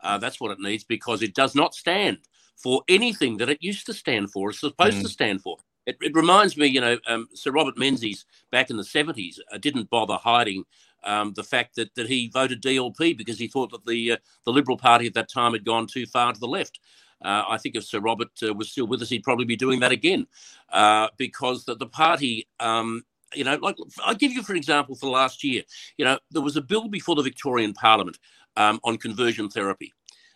Speaker 2: Uh, that's what it needs because it does not stand for anything that it used to stand for. It's supposed to stand for. It, it reminds me, you know, um, Sir Robert Menzies back in the 70s uh, didn't bother hiding um, the fact that, that he voted DLP because he thought that the uh, the Liberal Party at that time had gone too far to the left. Uh, I think if Sir Robert uh, was still with us, he'd probably be doing that again uh, because the, the party um, you know, like I'll give you for example for last year. You know, there was a bill before the Victorian Parliament um, on conversion therapy.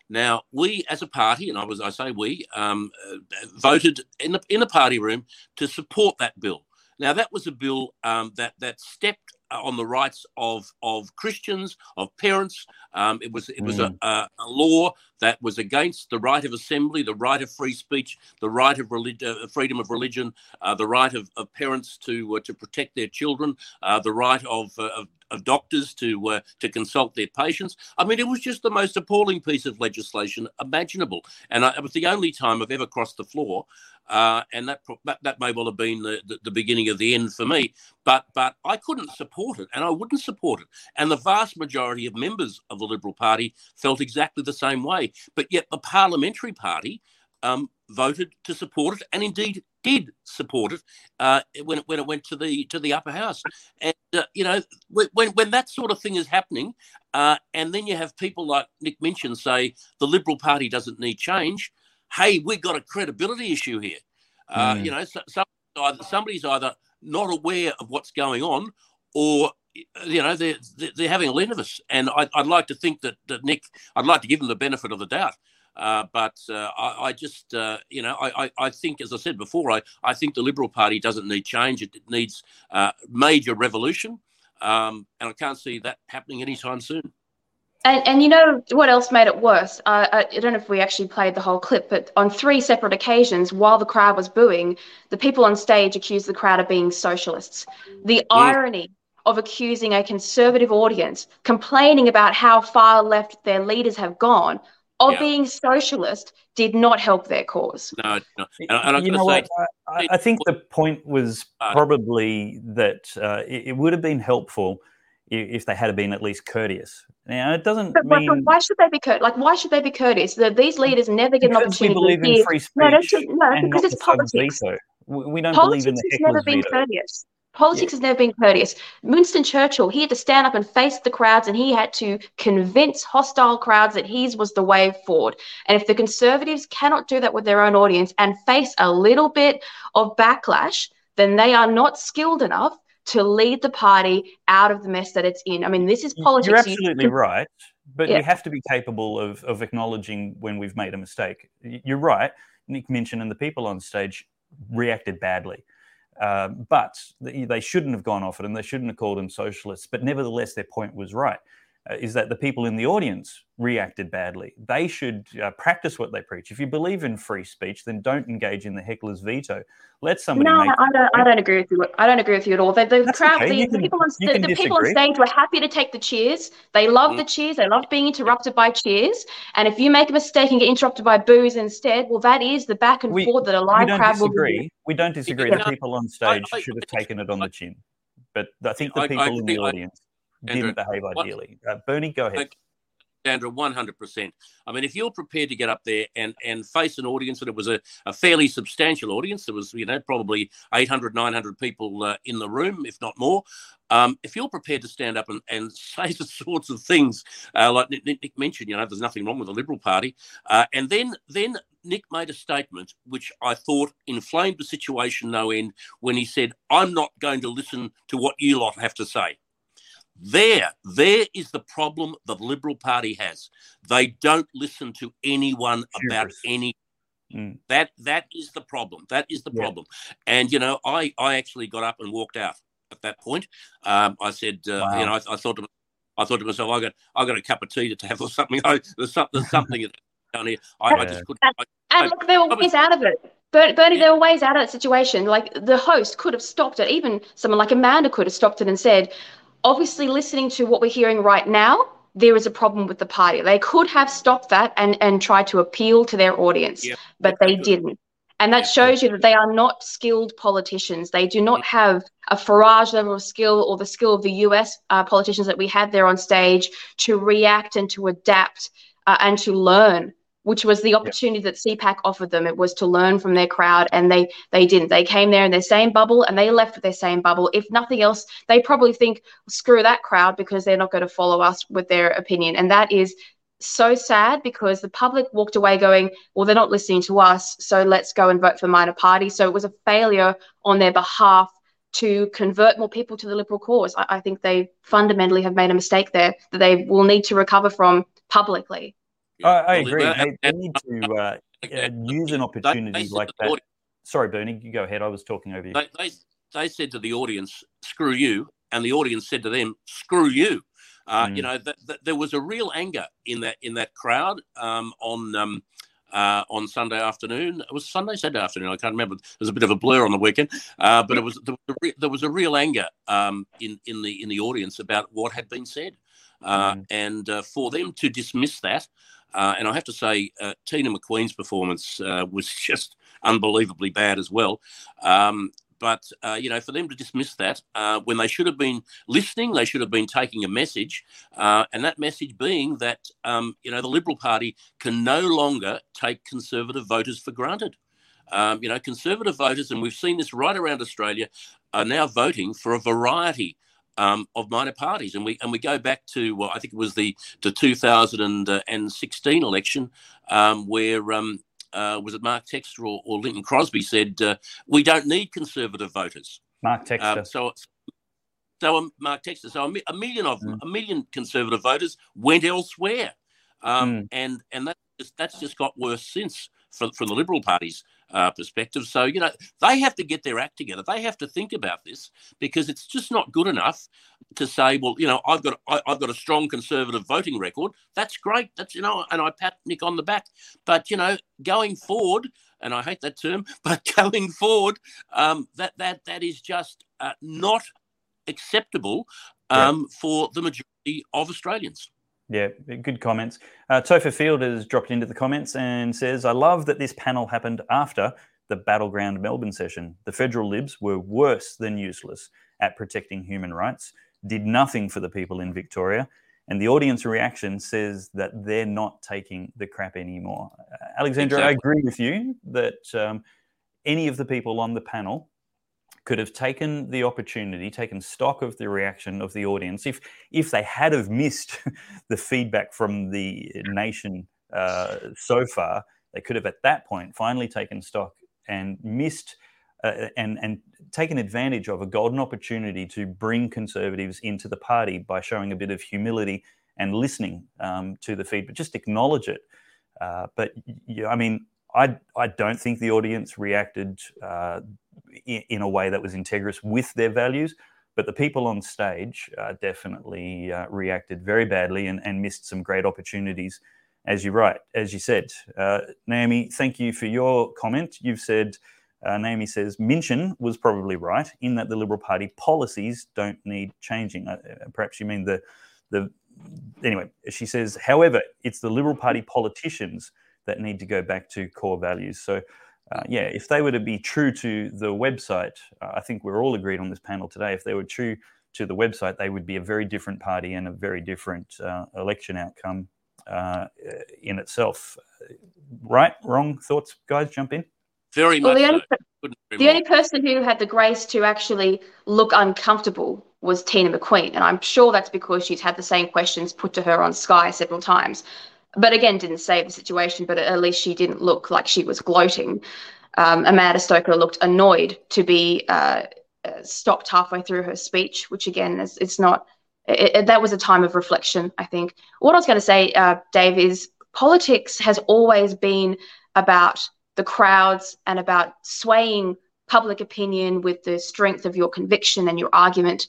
Speaker 2: Now, we as a party, and I was I say we, um, uh, voted in the in the party room to support that bill. Now, that was a bill um, that that stepped on the rights of of Christians, of parents. Um, it was it was mm. a, a, a, law that was against the right of assembly, the right of free speech, the right of relig- uh, freedom of religion, uh, the right of, of parents to uh, to protect their children, uh, the right of, uh, of of doctors to uh, to consult their patients. I mean, it was just the most appalling piece of legislation imaginable, and I, it was the only time I've ever crossed the floor. Uh, and that, that, that may well have been the, the, the, beginning of the end for me. But but I couldn't support it, and I wouldn't support it. And the vast majority of members of the Liberal Party felt exactly the same way. But yet the Parliamentary Party um, voted to support it, and indeed did support it uh, when it when it went to the to the upper house. And uh, you know when when that sort of thing is happening, uh, and then you have people like Nick Minchin say the Liberal Party doesn't need change. Hey, we've got a credibility issue here. Mm. You know, so, so either, somebody's either not aware of what's going on, or you know they're they're having a lean of us. And I, would like to think that, that Nick, I'd like to give him the benefit of the doubt. Uh, but uh, I, I, just, uh, you know, I, I, think, as I said before, I, I think the Liberal Party doesn't need change. It needs uh, major revolution. Um, and I can't see that happening anytime soon.
Speaker 3: And, and you know what else made it worse? Uh, I don't know if we actually played the whole clip, but on three separate occasions, while the crowd was booing, the people on stage accused the crowd of being socialists. The irony of accusing a conservative audience, complaining about how far left their leaders have gone, of yeah. being socialist did not help their cause.
Speaker 2: No, no. And, and
Speaker 1: you know say, what? I, I, think the point was probably that uh, it, it, would have been helpful if they had been at least courteous. Now, it doesn't but, mean.
Speaker 3: But why should they be courteous? Like, why should they be courteous? The, these leaders never get an opportunity.
Speaker 1: We believe
Speaker 3: in
Speaker 1: free speech. No,
Speaker 3: no, because it's politics.
Speaker 1: Veto. We don't
Speaker 3: politics
Speaker 1: believe in the
Speaker 3: has never been
Speaker 1: veto.
Speaker 3: courteous. Politics yeah. has never been courteous. Winston Churchill, he had to stand up and face the crowds and he had to convince hostile crowds that his was the way forward. And if the Conservatives cannot do that with their own audience and face a little bit of backlash, then they are not skilled enough to lead the party out of the mess that it's in. I mean, this is politics.
Speaker 1: You're absolutely you, right. But yeah. we have to be capable of, of acknowledging when we've made a mistake. You're right. Nick Minchin and the people on stage reacted badly. Uh, but they shouldn't have gone off it and they shouldn't have called him socialists. But nevertheless, their point was right. Uh, is that the people in the audience reacted badly? They should uh, practice what they preach. If you believe in free speech, then don't engage in the heckler's veto. Let somebody.
Speaker 3: No, I don't. I don't agree with you. I don't agree with you at all. The, the crowd, okay. the, can, the, people on, the, the people on stage were happy to take the cheers. They love mm. the cheers. They love being interrupted by cheers. And if you make a mistake and get interrupted by boos instead, well, that is the back and we, forth that a live crowd
Speaker 1: disagree.
Speaker 3: will. Be.
Speaker 1: We don't disagree. The people on stage I, I, should have taken it on the chin, but I think the people in the audience didn't behave ideally. Uh, Bernie, go ahead.
Speaker 2: Sandra, 100%. I mean, if you're prepared to get up there and, and face an audience, and it was a, a fairly substantial audience, there was, you know, probably 800, 900 people uh, in the room, if not more. Um, if you're prepared to stand up and, and say the sorts of things uh, like Nick, Nick, mentioned, you know, there's nothing wrong with the Liberal Party, uh, and then then Nick made a statement which I thought inflamed the situation no end when he said, "I'm not going to listen to what you lot have to say." There, there is the problem the Liberal Party has. They don't listen to anyone about any. Mm. That that is the problem. That is the yeah. problem. And you know, I I actually got up and walked out at that point. Um, I said, uh, wow. you know, I, I, thought to I thought to myself, I got I got a cup of tea to have or something. I, there's, some, there's something down here. I, yeah. I just couldn't.
Speaker 3: I, and look, there were ways out of it. Bernie, yeah. there were ways out of that situation. Like the host could have stopped it. Even someone like Amanda could have stopped it and said, obviously listening to what we're hearing right now, there is a problem with the party. They could have stopped that and, and tried to appeal to their audience, yeah. but they didn't. And that shows you that they are not skilled politicians. They do not have a Farage level of skill or the skill of the US uh, politicians that we had there on stage to react and to adapt uh, and to learn which was the opportunity that CPAC offered them. It was to learn from their crowd, and they they didn't. They came there in their same bubble, and they left with their same bubble. If nothing else, they probably think, screw that crowd because they're not going to follow us with their opinion, and that is so sad because the public walked away going, well, they're not listening to us, so let's go and vote for minor party. So it was a failure on their behalf to convert more people to the Liberal cause. I, I think they fundamentally have made a mistake there that they will need to recover from publicly.
Speaker 1: I, I agree. They, they, need to uh, use an opportunity they, like that. Sorry, Bernie, you go ahead. I was talking over you.
Speaker 2: They, they, they said to the audience, screw you. And the audience said to them, screw you. Uh, mm. You know, th- th- there was a real anger in that in that crowd um, on um, uh, on Sunday afternoon. It was Sunday, Saturday afternoon. I can't remember. There was a bit of a blur on the weekend, uh, but it was there was a, re- there was a real anger um, in in the in the audience about what had been said, uh, mm. and uh, for them to dismiss that. Uh, and I have to say, Tina McQueen's performance was just unbelievably bad as well. Um, but uh, you know, for them to dismiss that uh, when they should have been listening, they should have been taking a message, uh, and that message being that um, you know the Liberal Party can no longer take Conservative voters for granted. Um, you know, Conservative voters, and we've seen this right around Australia, are now voting for a variety um, of minor parties, and we and we go back to well, I think it was the the 2016 election um, where um, uh, was it Mark Textor or, or Lynton Crosby said, uh, we don't need conservative voters.
Speaker 1: Mark Textor.
Speaker 2: Um, so, so um, Mark Textor. So a, million of them, mm. a million conservative voters went elsewhere, um, mm. and and that just, that's just got worse since for, from the Liberal Party's uh, perspective. So, you know, they have to get their act together. They have to think about this because it's just not good enough to say, well, you know, I've got I, have got a strong conservative voting record. That's great. That's you know, and I pat Nick on the back. But you know, going forward, and I hate that term, but going forward, um, that that that is just uh, not acceptable um, yeah. for the majority of Australians.
Speaker 1: Yeah, good comments. Uh, Topher Field has dropped into the comments and says, I love that this panel happened after the Battleground Melbourne session. The federal libs were worse than useless at protecting human rights, did nothing for the people in Victoria, and the audience reaction says that they're not taking the crap anymore. Uh, Alexandra, exactly. I agree with you that um, any of the people on the panel could have taken the opportunity, taken stock of the reaction of the audience. If if they had have missed the feedback from the nation uh, so far, they could have at that point finally taken stock and missed uh, and and taken advantage of a golden opportunity to bring conservatives into the party by showing a bit of humility and listening um, to the feedback. Just acknowledge it. Uh, but yeah, I mean, I I don't think the audience reacted uh, in, a way that was integrous with their values. But the people on stage uh, definitely uh, reacted very badly and, and, missed some great opportunities, as you right, as you said. Uh, Naomi, thank you for your comment. You've said, uh, Naomi says, Minchin was probably right in that the Liberal Party policies don't need changing. Uh, uh, perhaps you mean the the anyway. She says, however, it's the Liberal Party politicians that need to go back to core values. So uh, yeah, if they were to be true to the website, uh, I think we're all agreed on this panel today. If they were true to the website, they would be a very different party and a very different uh, election outcome uh, in itself. Right? Wrong thoughts, guys? Jump in.
Speaker 2: Very well, much. The, only,
Speaker 3: so. the only person who had the grace to actually look uncomfortable was Tina McQueen, and I'm sure that's because she's had the same questions put to her on Sky several times but again didn't save the situation but at least she didn't look like she was gloating. Um, amanda stoker looked annoyed to be uh, uh stopped halfway through her speech which again is it's not it, it, that was a time of reflection i think. What i was going to say uh, dave is politics has always been about the crowds and about swaying public opinion with the strength of your conviction and your argument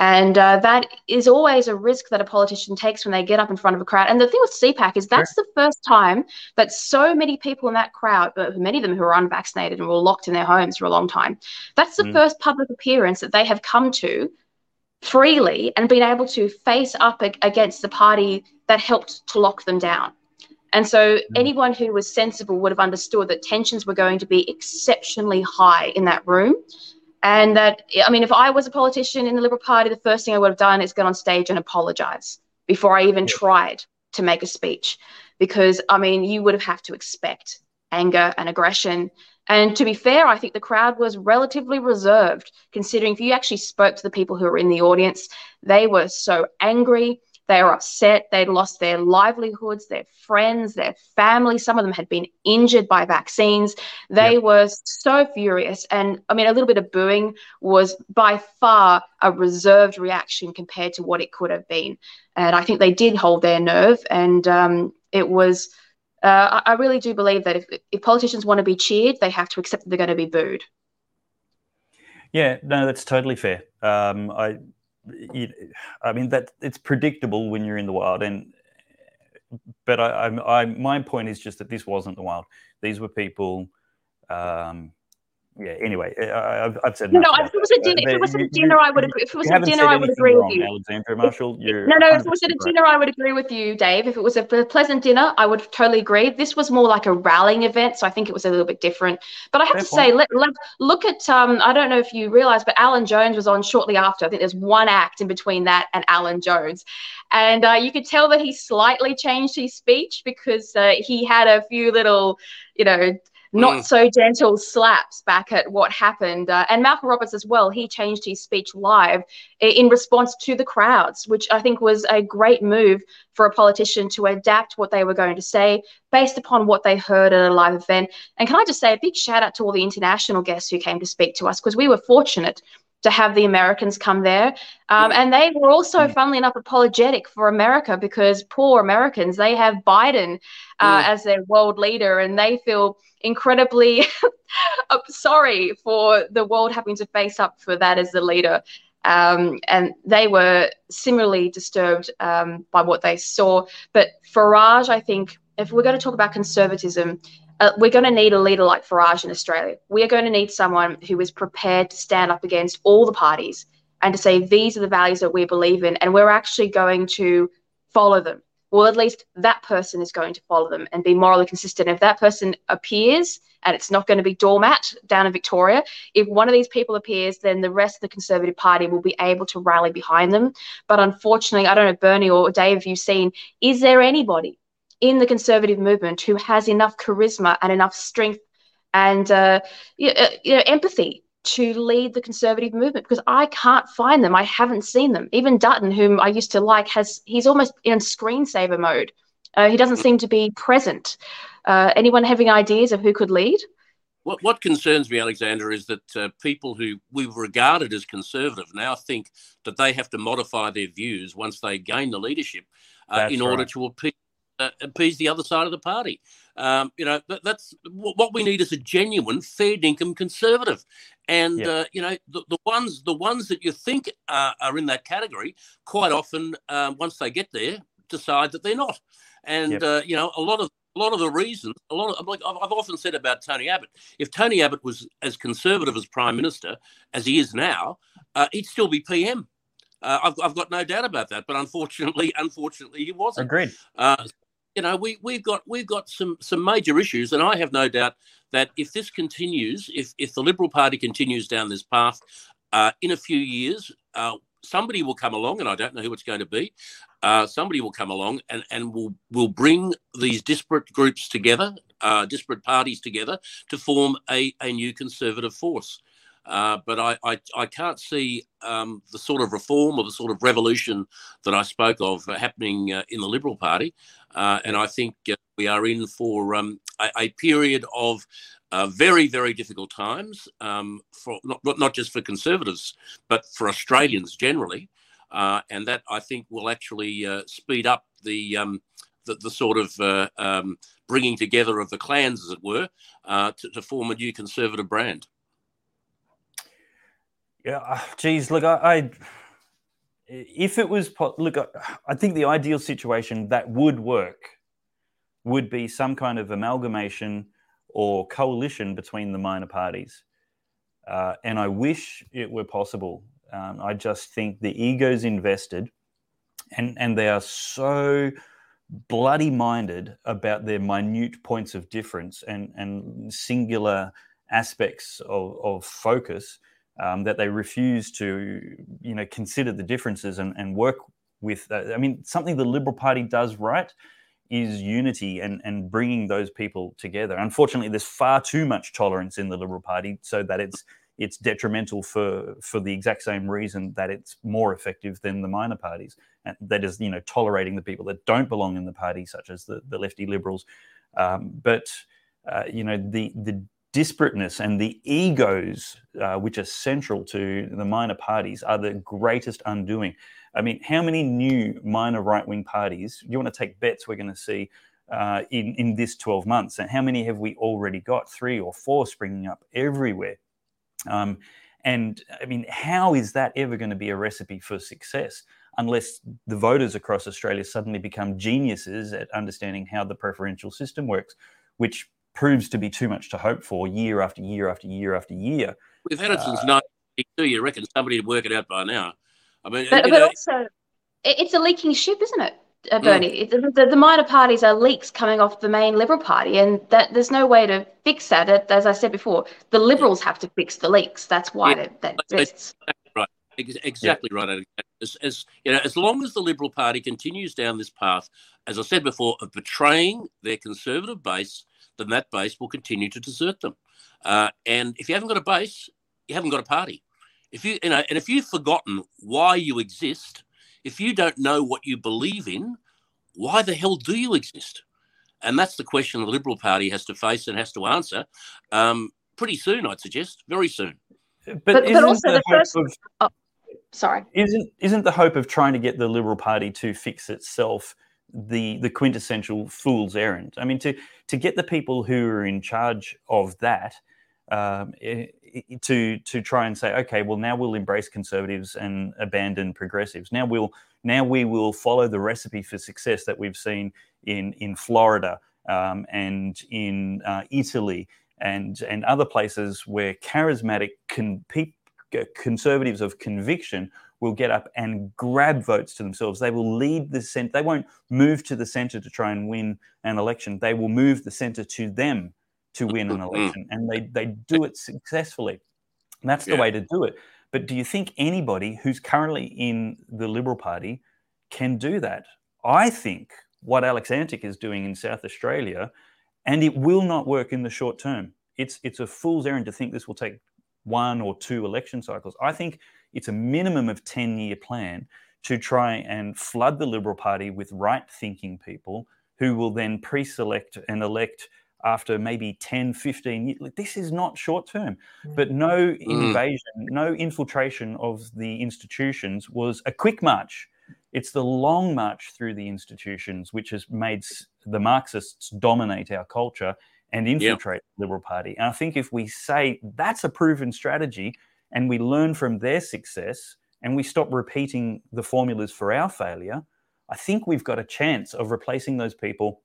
Speaker 3: and uh, that is always a risk that a politician takes when they get up in front of a crowd. And the thing with CPAC is that's sure. the first time that so many people in that crowd, but many of them who are unvaccinated and were locked in their homes for a long time, that's the mm. first public appearance that they have come to freely and been able to face up against the party that helped to lock them down. And so mm. anyone who was sensible would have understood that tensions were going to be exceptionally high in that room and that, I mean, if I was a politician in the Liberal Party, the first thing I would have done is get on stage and apologize before I even yeah. tried to make a speech. Because, I mean, you would have had to expect anger and aggression. And to be fair, I think the crowd was relatively reserved, considering if you actually spoke to the people who were in the audience, they were so angry. They were upset. They'd lost their livelihoods, their friends, their family. Some of them had been injured by vaccines. They yep. were so furious. And I mean, a little bit of booing was by far a reserved reaction compared to what it could have been. And I think they did hold their nerve. And um, it was, uh, I really do believe that if, if politicians want to be cheered, they have to accept that they're going to be booed.
Speaker 1: Yeah, no, that's totally fair. Um, I, I mean that it's predictable when you're in the wild, and but I, I, I, my point is just that this wasn't the wild. These were people um, yeah. Anyway, I, have I've said
Speaker 3: no. no if it was a dinner, if it was a dinner, I would agree. If it was a dinner, I would agree
Speaker 1: wrong,
Speaker 3: with you.
Speaker 1: Alexandra Marshall,
Speaker 3: no, no. If it was at a dinner, I would agree with you, Dave. If it was a pleasant dinner, I would totally agree. This was more like a rallying event, so I think it was a little bit different. But I have Fair to point. say, let, let, look at. Um, I don't know if you realise, but Alan Jones was on shortly after. I think there's one act in between that and Alan Jones, and uh, you could tell that he slightly changed his speech because uh, he had a few little, you know not mm. so gentle slaps back at what happened. Uh, and Malcolm Roberts as well, he changed his speech live in response to the crowds, which I think was a great move for a politician to adapt what they were going to say based upon what they heard at a live event. And can I just say a big shout out to all the international guests who came to speak to us because we were fortunate to have the Americans come there. Um, and they were also, mm. funnily enough, apologetic for America because poor Americans, they have Biden uh, as their world leader and they feel incredibly sorry for the world having to face up for that as the leader. Um, and they were similarly disturbed um, by what they saw. But Farage, I think, if we're going to talk about conservatism, uh, we're going to need a leader like Farage in Australia. We are going to need someone who is prepared to stand up against all the parties and to say these are the values that we believe in, and we're actually going to follow them. Well, at least that person is going to follow them and be morally consistent. If that person appears, and it's not going to be doormat down in Victoria, if one of these people appears, then the rest of the Conservative Party will be able to rally behind them. But unfortunately, I don't know, Bernie or Dave, have you seen, is there anybody in the conservative movement who has enough charisma and enough strength and uh, you know, empathy to lead the conservative movement because I can't find them. I haven't seen them. Even Dutton, whom I used to like, has he's almost in screensaver mode. Uh, he doesn't seem to be present. Uh, anyone having ideas of who could lead?
Speaker 2: What, what concerns me, Alexandra, is that uh, people who we've regarded as conservative now think that they have to modify their views once they gain the leadership uh, in order to appeal uh, appease the other side of the party. Um, you know, that, that's what we need is a genuine, fair dinkum conservative. And yeah. uh, you know, the, the, ones the ones that you think are, are in that category, quite often, um, once they get there, decide that they're not. And yep. uh, you know, a lot of a lot of the reasons, a lot of like I've, I've often said about Tony Abbott, if Tony Abbott was as conservative as Prime Minister as he is now, uh, he'd still be PM. Uh, I've, I've got no doubt about that, but unfortunately, unfortunately, he wasn't.
Speaker 1: Agreed.
Speaker 2: Uh, you know, we we've got we've got some some major issues, and I have no doubt that if this continues, if if the Liberal Party continues down this path, uh, in a few years, uh, somebody will come along, and I don't know who it's going to be. Uh, somebody will come along and and will will bring these disparate groups together, uh, disparate parties together, to form a a new conservative force. Uh, but I, I, I, can't see um, the sort of reform or the sort of revolution that I spoke of uh, happening uh, in the Liberal Party. Uh, and I think uh, we are in for um, a, a, period of very, very difficult times, um, for not, not just for Conservatives, but for Australians generally. and that I think will actually speed up the, um, the, the, sort of um, bringing together of the clans, as it were, to, to form a new Conservative brand.
Speaker 1: Yeah, geez, look, I, I if it was look, I, I think the ideal situation that would work would be some kind of amalgamation or coalition between the minor parties, uh, and I wish it were possible. Um, I just think the egos invested, and and they are so bloody minded about their minute points of difference and and singular aspects of, of focus um, that they refuse to, you know, consider the differences and, and work with. Uh, I mean, something the Liberal Party does right is unity and, and bringing those people together. Unfortunately, there's far too much tolerance in the Liberal Party so that it's it's detrimental for for the exact same reason that it's more effective than the minor parties, and that is, you know, tolerating the people that don't belong in the party, such as the the lefty liberals. Um, but uh, you know, the the disparateness and the egos uh, which are central to the minor parties are the greatest undoing. I mean, how many new minor right wing parties? You want to take bets we're going to see uh, in in this 12 months, and how many have we already got? Three or four springing up everywhere. Um, and I mean, how is that ever going to be a recipe for success unless the voters across Australia suddenly become geniuses at understanding how the preferential system works, which proves to be too much to hope for year after year after year after year.
Speaker 2: We've had it since uh, 1982. You reckon somebody would work it out by now?
Speaker 3: I mean, but, but also, it's a leaking ship, isn't it? Uh, mm. Bernie, mm. the, the, minor parties are leaks coming off the main Liberal Party, and that there's no way to fix that. It, as I said before, the Liberals have to fix the leaks. That's why yeah. that, that exists.
Speaker 2: Right, exactly yeah. right. As, as you know, as long as the Liberal Party continues down this path, as I said before, of betraying their conservative base, then that base will continue to desert them. Uh, and if you haven't got a base, you haven't got a party. If you, you know, and if you've forgotten why you exist, if you don't know what you believe in, why the hell do you exist? And that's the question the Liberal Party has to face and has to answer um, pretty soon, I'd suggest, very soon.
Speaker 1: But, but, but also the, the first. Of,
Speaker 3: oh, sorry.
Speaker 1: Isn't isn't the hope of trying to get the Liberal Party to fix itself the the quintessential fool's errand? I mean, to to get the people who are in charge of that um, to to try and say, okay, well now we'll embrace conservatives and abandon progressives. Now we'll now we will follow the recipe for success that we've seen in in Florida um, and in uh, Italy and and other places where charismatic con- pe- conservatives of conviction will get up and grab votes to themselves. They will lead the center. They won't move to the center to try and win an election. They will move the center to them to win an mm-hmm. election, and they they do it successfully. And that's the yeah. way to do it. But do you think anybody who's currently in the Liberal Party can do that? I think what Alex Antic is doing in South Australia, and it will not work in the short term. It's it's a fool's errand to think this will take one or two election cycles. I think it's a minimum of 10 year plan to try and flood the Liberal Party with right thinking people who will then pre select and elect after maybe 10, 15 years. This is not short term, mm. but no mm. invasion, no infiltration of the institutions was a quick march. It's the long march through the institutions which has made the Marxists dominate our culture and infiltrate the Liberal Party. And I think if we say that's a proven strategy and we learn from their success and we stop repeating the formulas for our failure, I think we've got a chance of replacing those people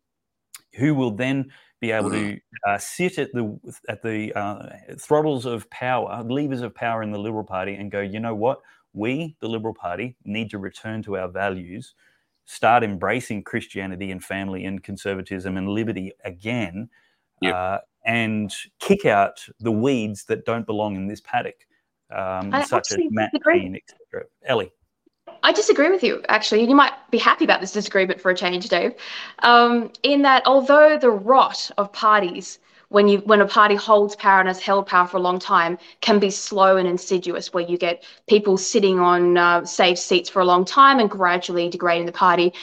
Speaker 1: who will then be able to uh, sit at the at the uh, throttles of power, levers of power in the Liberal Party, and go, you know what? We, the Liberal Party, need to return to our values, start embracing Christianity and family and conservatism and liberty again, yep. uh, and kick out the weeds that don't belong in this paddock, um, such as Matt Kean, etc. Ellie.
Speaker 3: I disagree with you, actually. You might be happy about this disagreement for a change, Dave. Um, in that, although the rot of parties, when you when a party holds power and has held power for a long time, can be slow and insidious, where you get people sitting on uh, safe seats for a long time and gradually degrading the party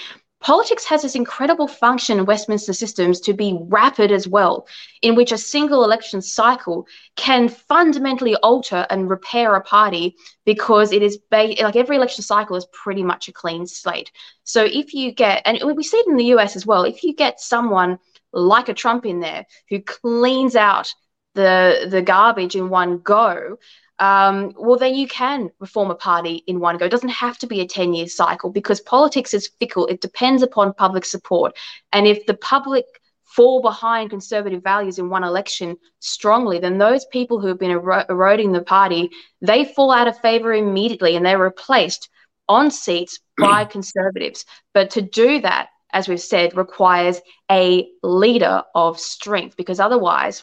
Speaker 3: politics has this incredible function in Westminster systems to be rapid as well, in which a single election cycle can fundamentally alter and repair a party because it is ba- like every election cycle is pretty much a clean slate. So if you get, and we see it in the US as well, if you get someone like a Trump in there who cleans out the the garbage in one go, um, well, then you can reform a party in one go. It doesn't have to be a 10 year cycle because politics is fickle. It depends upon public support. And if the public fall behind conservative values in one election strongly, then those people who have been ero- eroding the party, they fall out of favor immediately and they're replaced on seats by conservatives. But to do that, as we've said, requires a leader of strength because otherwise,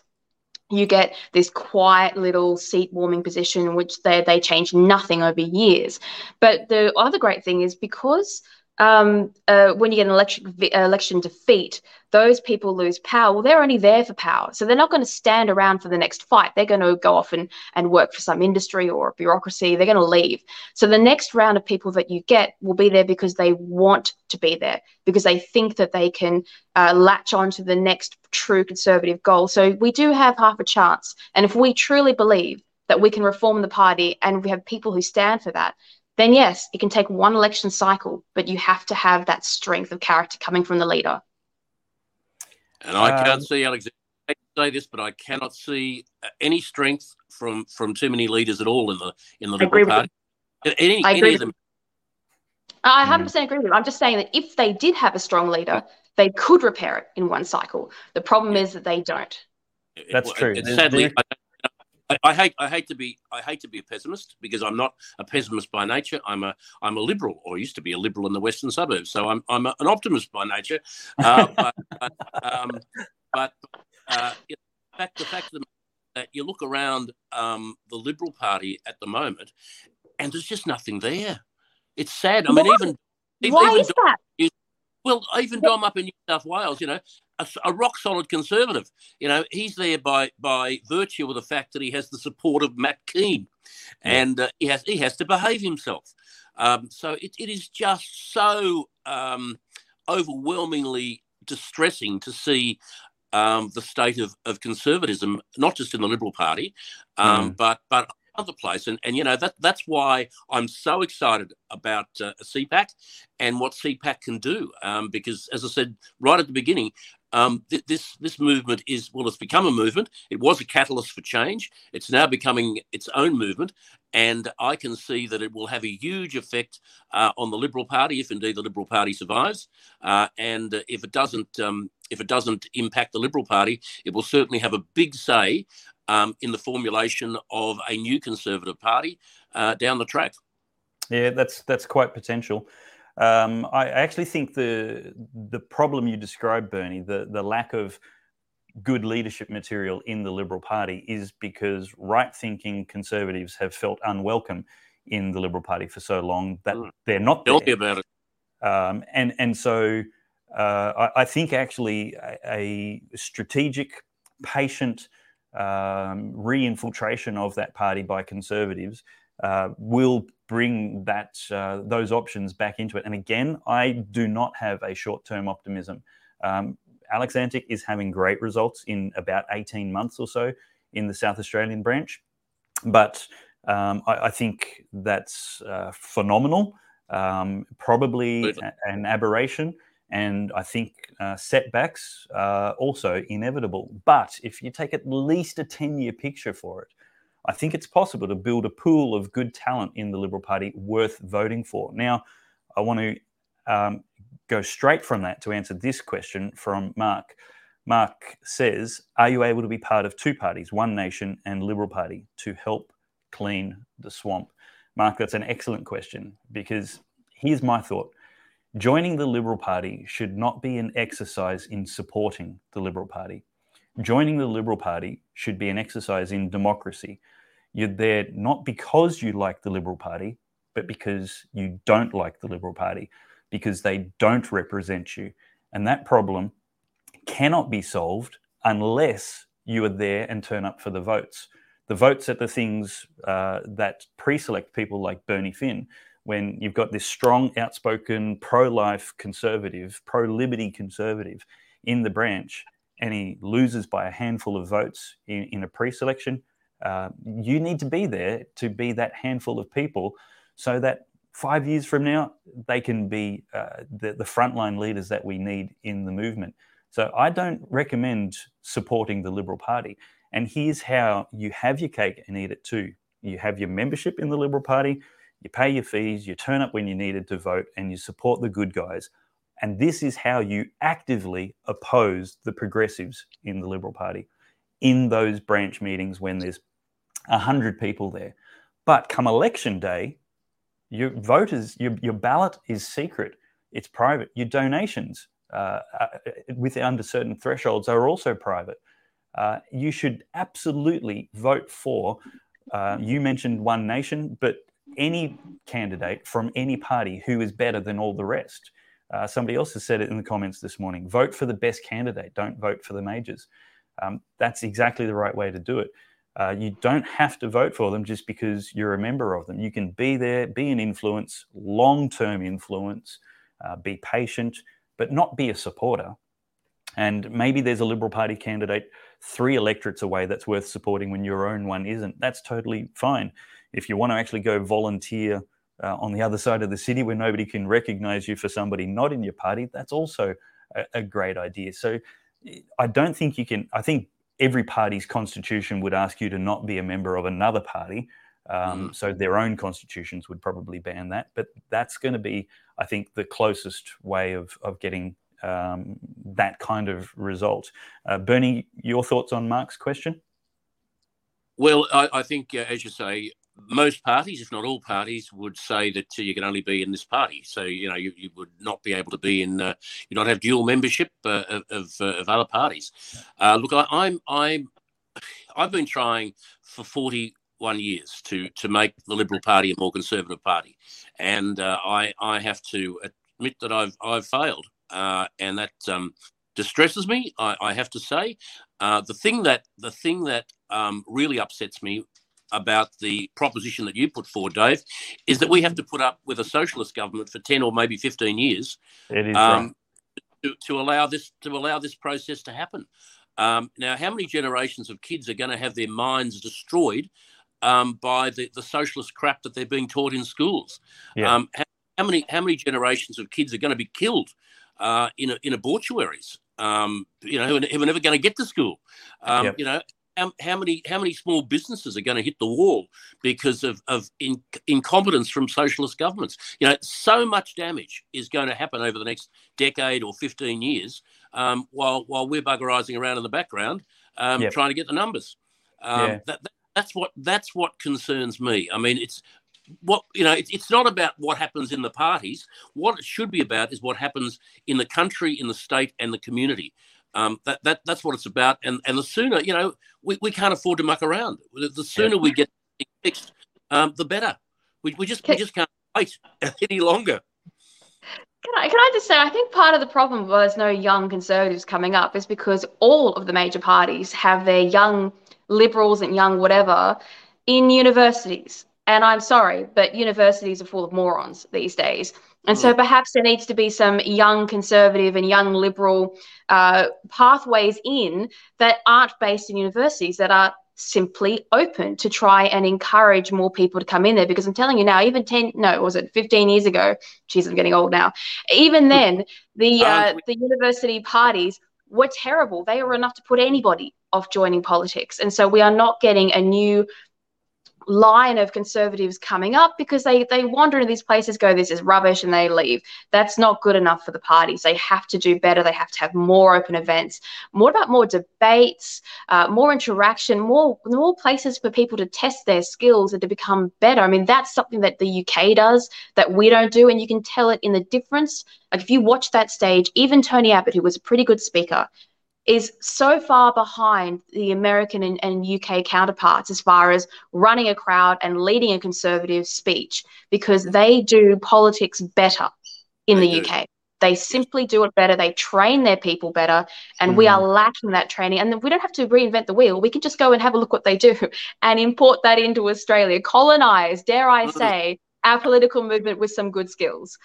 Speaker 3: you get this quiet little seat warming position in which they, they change nothing over years. But the other great thing is because um, uh, when you get an election election defeat, those people lose power. Well, they're only there for power, so they're not going to stand around for the next fight. They're going to go off and and work for some industry or bureaucracy. They're going to leave. So the next round of people that you get will be there because they want to be there because they think that they can uh, latch on to the next true conservative goal. So we do have half a chance, and if we truly believe that we can reform the party and we have people who stand for that, then yes, it can take one election cycle, but you have to have that strength of character coming from the leader.
Speaker 2: And I um, can't see Alexander say this, but I cannot see uh, any strength from from too many leaders at all in the in the Liberal Party. Any, I agree. Any of them.
Speaker 3: I 100% agree with you. I'm just saying that if they did have a strong leader, they could repair it in one cycle. The problem is that they don't.
Speaker 1: That's true.
Speaker 2: sadly, I I, I, hate I hate to be I hate to be a pessimist because I'm not a pessimist by nature. I'm a I'm a liberal, or used to be a liberal in the western suburbs. So I'm I'm a, an optimist by nature. Uh, but but, um, but uh, the fact the fact of the that you look around um, the Liberal Party at the moment, and there's just nothing there. It's sad. I mean, even
Speaker 3: why even, is that?
Speaker 2: Well, even Dom up in New South Wales, you know, a, a, rock solid conservative. You know, he's there by by virtue of the fact that he has the support of Matt Kean, and uh, he has he has to behave himself. Um, so it, it is just so um, overwhelmingly distressing to see um, the state of, of conservatism, not just in the Liberal Party, um, mm. but but place. And, and you know, that that's why I'm so excited about uh, CPAC and what CPAC can do. Um, because, as I said right at the beginning, um, th- this this movement is well, it's become a movement. It was a catalyst for change. It's now becoming its own movement, and I can see that it will have a huge effect uh, on the Liberal Party if indeed the Liberal Party survives. Uh, and uh, if it doesn't, um, if it doesn't impact the Liberal Party, it will certainly have a big say um, in the formulation of a new Conservative Party uh, down the track.
Speaker 1: Yeah, that's that's quite potential. Um, I actually think the the problem you described, Bernie, the the lack of good leadership material in the Liberal Party is because right thinking conservatives have felt unwelcome in the Liberal Party for so long that mm. they're not
Speaker 2: me about it.
Speaker 1: Um, and and so uh, I, I, think actually a, a strategic, patient um, re-infiltration of that party by conservatives uh, will bring that uh, those options back into it. And again, I do not have a short-term optimism. Um, Alex Antic is having great results in about 18 months or so in the South Australian branch, but um, I, I, think that's uh, phenomenal. Um, probably an aberration and I think uh, setbacks are also inevitable. But if you take at least a 10 year picture for it, I think it's possible to build a pool of good talent in the Liberal Party worth voting for. Now, I want to um, go straight from that to answer this question from Mark. Mark says, Are you able to be part of two parties, One Nation and Liberal Party, to help clean the swamp? Mark, that's an excellent question because here's my thought Joining the Liberal Party should not be an exercise in supporting the Liberal Party. Joining the Liberal Party should be an exercise in democracy. You're there not because you like the Liberal Party, but because you don't like the Liberal Party, because they don't represent you. And that problem cannot be solved unless you are there and turn up for the votes. The votes at the things uh, that pre select people like Bernie Finn when you've got this strong, outspoken, pro life conservative, pro liberty conservative in the branch, and he loses by a handful of votes in, in a pre selection, uh, you need to be there to be that handful of people so that five years from now, they can be uh, the, the frontline leaders that we need in the movement. So I don't recommend supporting the Liberal Party. And here's how you have your cake and eat it too. You have your membership in the Liberal Party, you pay your fees, you turn up when you needed to vote, and you support the good guys. And this is how you actively oppose the progressives in the Liberal Party in those branch meetings when there's 100 people there. But come election day, your voters, your, your ballot is secret, it's private. Your donations uh, uh with under certain thresholds are also private. Uh, you should absolutely vote for. Uh, you mentioned One Nation, but any candidate from any party who is better than all the rest. Uh, somebody else has said it in the comments this morning vote for the best candidate, don't vote for the majors. Um, that's exactly the right way to do it. Uh, you don't have to vote for them just because you're a member of them. You can be there, be an influence, long term influence, uh, be patient, but not be a supporter. And maybe there's a Liberal Party candidate three electorates away that's worth supporting when your own one isn't. That's totally fine. If you want to actually go volunteer uh, on the other side of the city where nobody can recognize you for somebody not in your party, that's also a, a great idea. So I don't think you can, I think every party's constitution would ask you to not be a member of another party. Um, mm. So their own constitutions would probably ban that. But that's going to be, I think, the closest way of, of getting um, that kind of result. Uh, Bernie, your thoughts on Mark's question?
Speaker 2: Well, I, I think, uh, as you say, most parties, if not all parties, would say that you can only be in this party. So you know you, you would not be able to be in, uh, you not have dual membership uh, of, uh, of other parties. Uh, look, I, I'm I'm I've been trying for forty one years to to make the Liberal Party a more conservative party, and uh, I I have to admit that I've I've failed uh, and that um, distresses me. I, I, have to say, the thing that the thing that um, really upsets me about the proposition that you put forward, Dave, is that we have to put up with a socialist government for ten or maybe fifteen years
Speaker 1: um,
Speaker 2: right. to, to, allow this to allow this process to happen. Um, now, how many generations of kids are going to have their minds destroyed um, by the, the socialist crap that they're being taught in schools?
Speaker 1: Yeah. Um,
Speaker 2: how, how many how many generations of kids are going to be killed uh, in a, in abortuaries. Um, you know, who are, never going to get to school. Um, yep. You know, how, how, many how many small businesses are going to hit the wall because of of in, incompetence from socialist governments? You know, so much damage is going to happen over the next decade or fifteen years, um, while while we're buggerizing around in the background um, yep. trying to get the numbers. Um, yeah. That, that, that's what that's what concerns me. I mean, it's what you know it's, it's not about what happens in the parties what it should be about is what happens in the country in the state and the community um, that, that that's what it's about and and the sooner you know we, we can't afford to muck around the sooner yeah. we get fixed um, the better we, we just we just can't wait any longer
Speaker 3: can I, can I just say, I think part of the problem why there's no young conservatives coming up is because all of the major parties have their young liberals and young whatever in universities. And I'm sorry, but universities are full of morons these days. And so mm. perhaps there needs to be some young conservative and young liberal uh, pathways in that aren't based in universities, that are simply open to try and encourage more people to come in there. Because I'm telling you now, even 10, no, was it 15 years ago? Jeez, I'm getting old now. Even then, the, uh, the university parties were terrible. They were enough to put anybody off joining politics. And so we are not getting a new line of conservatives coming up because they they wander into these places, go, this is rubbish, and they leave. That's not good enough for the parties. They have to do better. They have to have more open events. What about more debates, uh, more interaction, more more places for people to test their skills and to become better? I mean, that's something that the UK does that we don't do, and you can tell it in the difference. Like if you watch that stage, even Tony Abbott, who was a pretty good speaker, is so far behind the American and, and, UK counterparts as far as running a crowd and leading a conservative speech because they do politics better in they the do. UK. They simply do it better. They train their people better, and mm. we are lacking that training. And we don't have to reinvent the wheel. We can just go and have a look what they do and import that into Australia, colonize, dare I mm. say, our political movement with some good skills.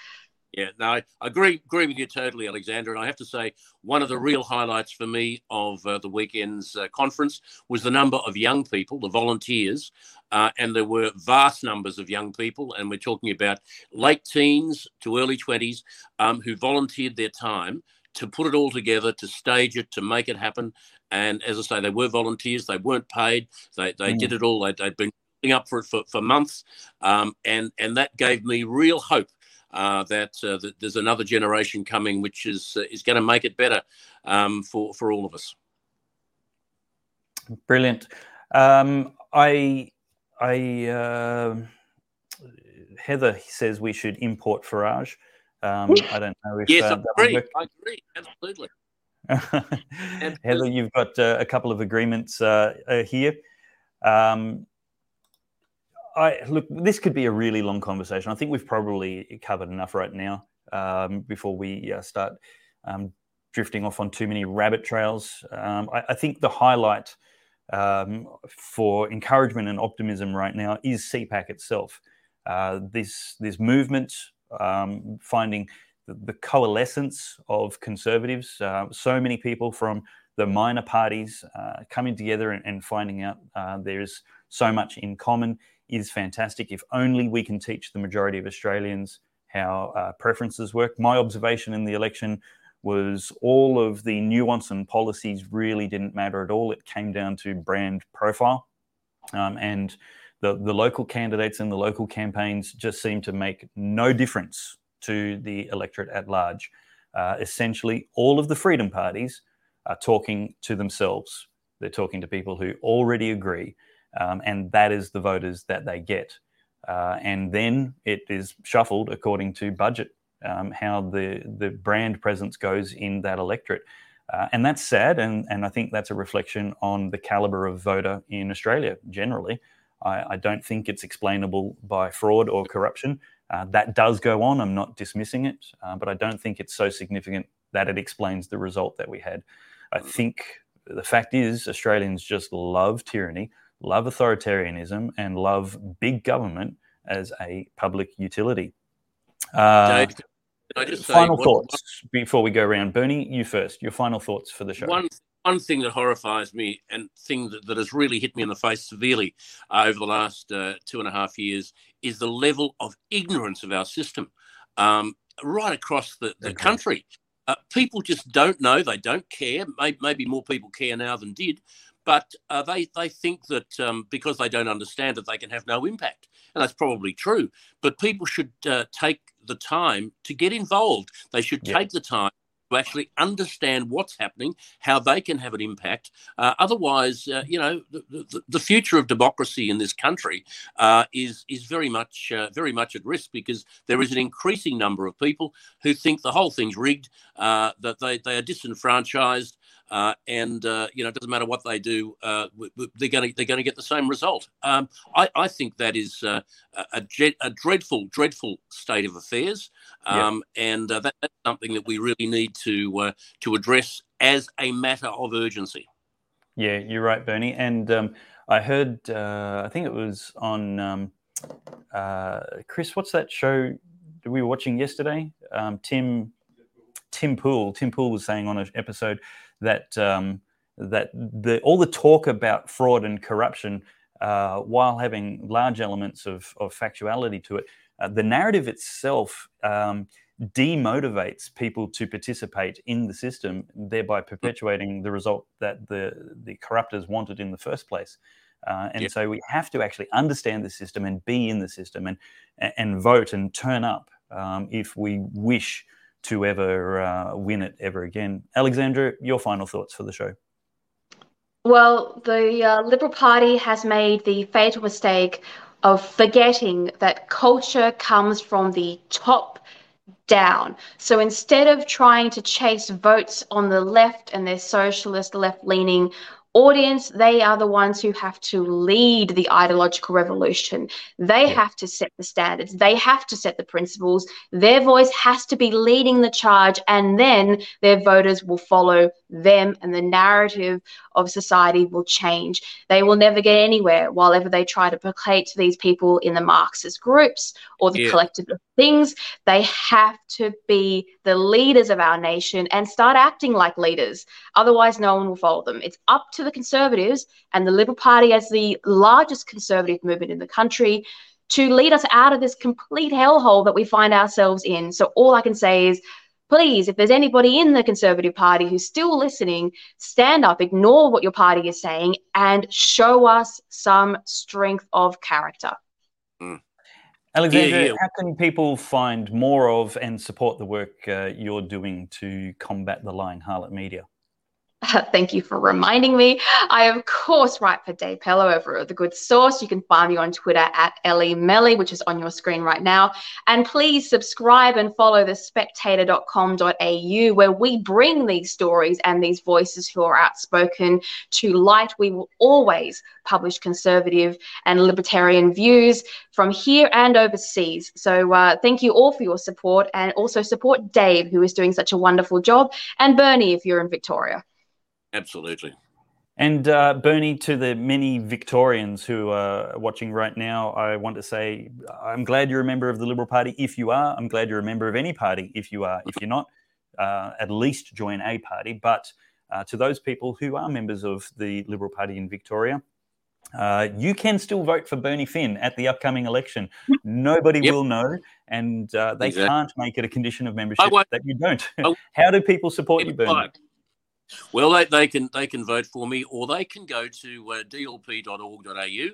Speaker 2: Yeah, no, I agree agree with you totally, Alexander. And I have to say, one of the real highlights for me of uh, the weekend's uh, conference was the number of young people, the volunteers, uh, and there were vast numbers of young people, and we're talking about late teens to early twenties, um, who volunteered their time to put it all together, to stage it, to make it happen. And as I say, they were volunteers; they weren't paid. They they mm. did it all. They, they'd been up for it for, for months, um, and and that gave me real hope uh, that, uh, that, there's another generation coming, which is uh, is going to make it better um, for for all of us.
Speaker 1: Brilliant. Um, I I uh, Heather says we should import Farage. Um, I don't know if
Speaker 2: yes, uh, I agree. I agree absolutely.
Speaker 1: Heather, you've got uh, a couple of agreements here. Um, I look. This could be a really long conversation. I think we've probably covered enough right now um, before we uh, start um, drifting off on too many rabbit trails. Um, I, I, think the highlight um, for encouragement and optimism right now is CPAC itself. Uh, this this movement um, finding the, the, coalescence of conservatives. Uh, so many people from the minor parties uh, coming together and, and finding out uh, there's so much in common is fantastic. If only we can teach the majority of Australians how uh, preferences work. My observation in the election was all of the nuance and policies really didn't matter at all. It came down to brand profile. Um, and the, the local candidates and the local campaigns just seem to make no difference to the electorate at large. Uh, essentially, all of the freedom parties are talking to themselves. They're talking to people who already agree, um, and that is the voters that they get. Uh, and then it is shuffled according to budget, um, how the, the brand presence goes in that electorate. Uh, and that's sad, and, and I think that's a reflection on the caliber of voter in Australia generally. I, I don't think it's explainable by fraud or corruption. Uh, that does go on. I'm not dismissing it, uh, but I don't think it's so significant that it explains the result that we had. I think the fact is, Australians just love tyranny, love authoritarianism, and love big government as a public utility. Uh, Dave, final say, thoughts what, before we go around. Bernie, you first. Your final thoughts for the show.
Speaker 2: One one thing that horrifies me and thing that, that has really hit me in the face severely uh, over the last uh, two and a half years is the level of ignorance of our system um, right across the, the okay. country. Uh, people just don't know. They don't care. Maybe, maybe more people care now than did, but uh, they they think that um, because they don't understand that they can have no impact, and that's probably true. But people should uh, take the time to get involved. They should yeah. take the time to actually understand what's happening, how they can have an impact. Uh, otherwise, uh, you know, the, the, the, future of democracy in this country uh, is is very much uh, very much at risk because there is an increasing number of people who think the whole thing's rigged, uh, that they, they are disenfranchised, uh, and uh, you know it doesn't matter what they do, uh, they're going to they're going to get the same result. Um, I, I, think that is uh, a, a, dreadful, dreadful state of affairs, um, yeah. and uh, that, that's something that we really need to uh, to address as a matter of urgency.
Speaker 1: Yeah, you're right, Bernie. And um, I heard, I think it was on um, Chris. What's that show that we were watching yesterday? Um, Tim. Tim Pool. Tim Pool was saying on an episode that um, that the, all the talk about fraud and corruption, uh, while having large elements of, of factuality to it, uh, the narrative itself um, demotivates people to participate in the system, thereby perpetuating the result that the the corruptors wanted in the first place. Uh, and yeah. so we have to actually understand the system and be in the system and and vote and turn up um, if we wish to ever uh, win it ever again. Alexandra, your final thoughts for the show.
Speaker 3: Well, the uh, Liberal Party has made the fatal mistake of forgetting that culture comes from the top down. So instead of trying to chase votes on the left and their socialist, left leaning audience, they are the ones who have to lead the ideological revolution. They yeah. have to set the standards, they have to set the principles. Their voice has to be leading the charge, and then their voters will follow them, and the narrative of society will change. They will never get anywhere while ever they try to placate these people in the Marxist groups or the yeah. collective of things. They have to be the leaders of our nation and start acting like leaders. Otherwise, no one will follow them. It's up to the Conservatives and the Liberal Party, as the largest conservative movement in the country, to lead us out of this complete hellhole that we find ourselves in. So, all I can say is, please, if there's anybody in the Conservative Party who's still listening, stand up, ignore what your party is saying, and show us some strength of character.
Speaker 1: Mm. Alexandra, yeah, yeah. how can people find more of and support the work uh, you're doing to combat the lying harlot media?
Speaker 3: Thank you for reminding me. I, of course, write for Dave Pellowe over at The Good Sauce. You can find me on Twitter at Ellie Melly, which is on your screen right now. And please subscribe and follow the spectator.com.au, where we bring these stories and these voices who are outspoken to light. We will always publish conservative and libertarian views from here and overseas. So uh, thank you all for your support and also support Dave, who is doing such a wonderful job, and Bernie if you're in Victoria.
Speaker 2: Absolutely.
Speaker 1: And uh, Bernie, to the many Victorians who are watching right now, I want to say I'm glad you're a member of the Liberal Party if you are. I'm glad you're a member of any party if you are. If you're not, uh, at least join a party. But uh, to those people who are members of the Liberal Party in Victoria, uh, you can still vote for Bernie Finn at the upcoming election. Nobody yep. will know, and uh, they exactly. can't make it a condition of membership that you don't. How do people support you, Bernie?
Speaker 2: Well, they, they can they can vote for me, or they can go to uh, dlp.org.au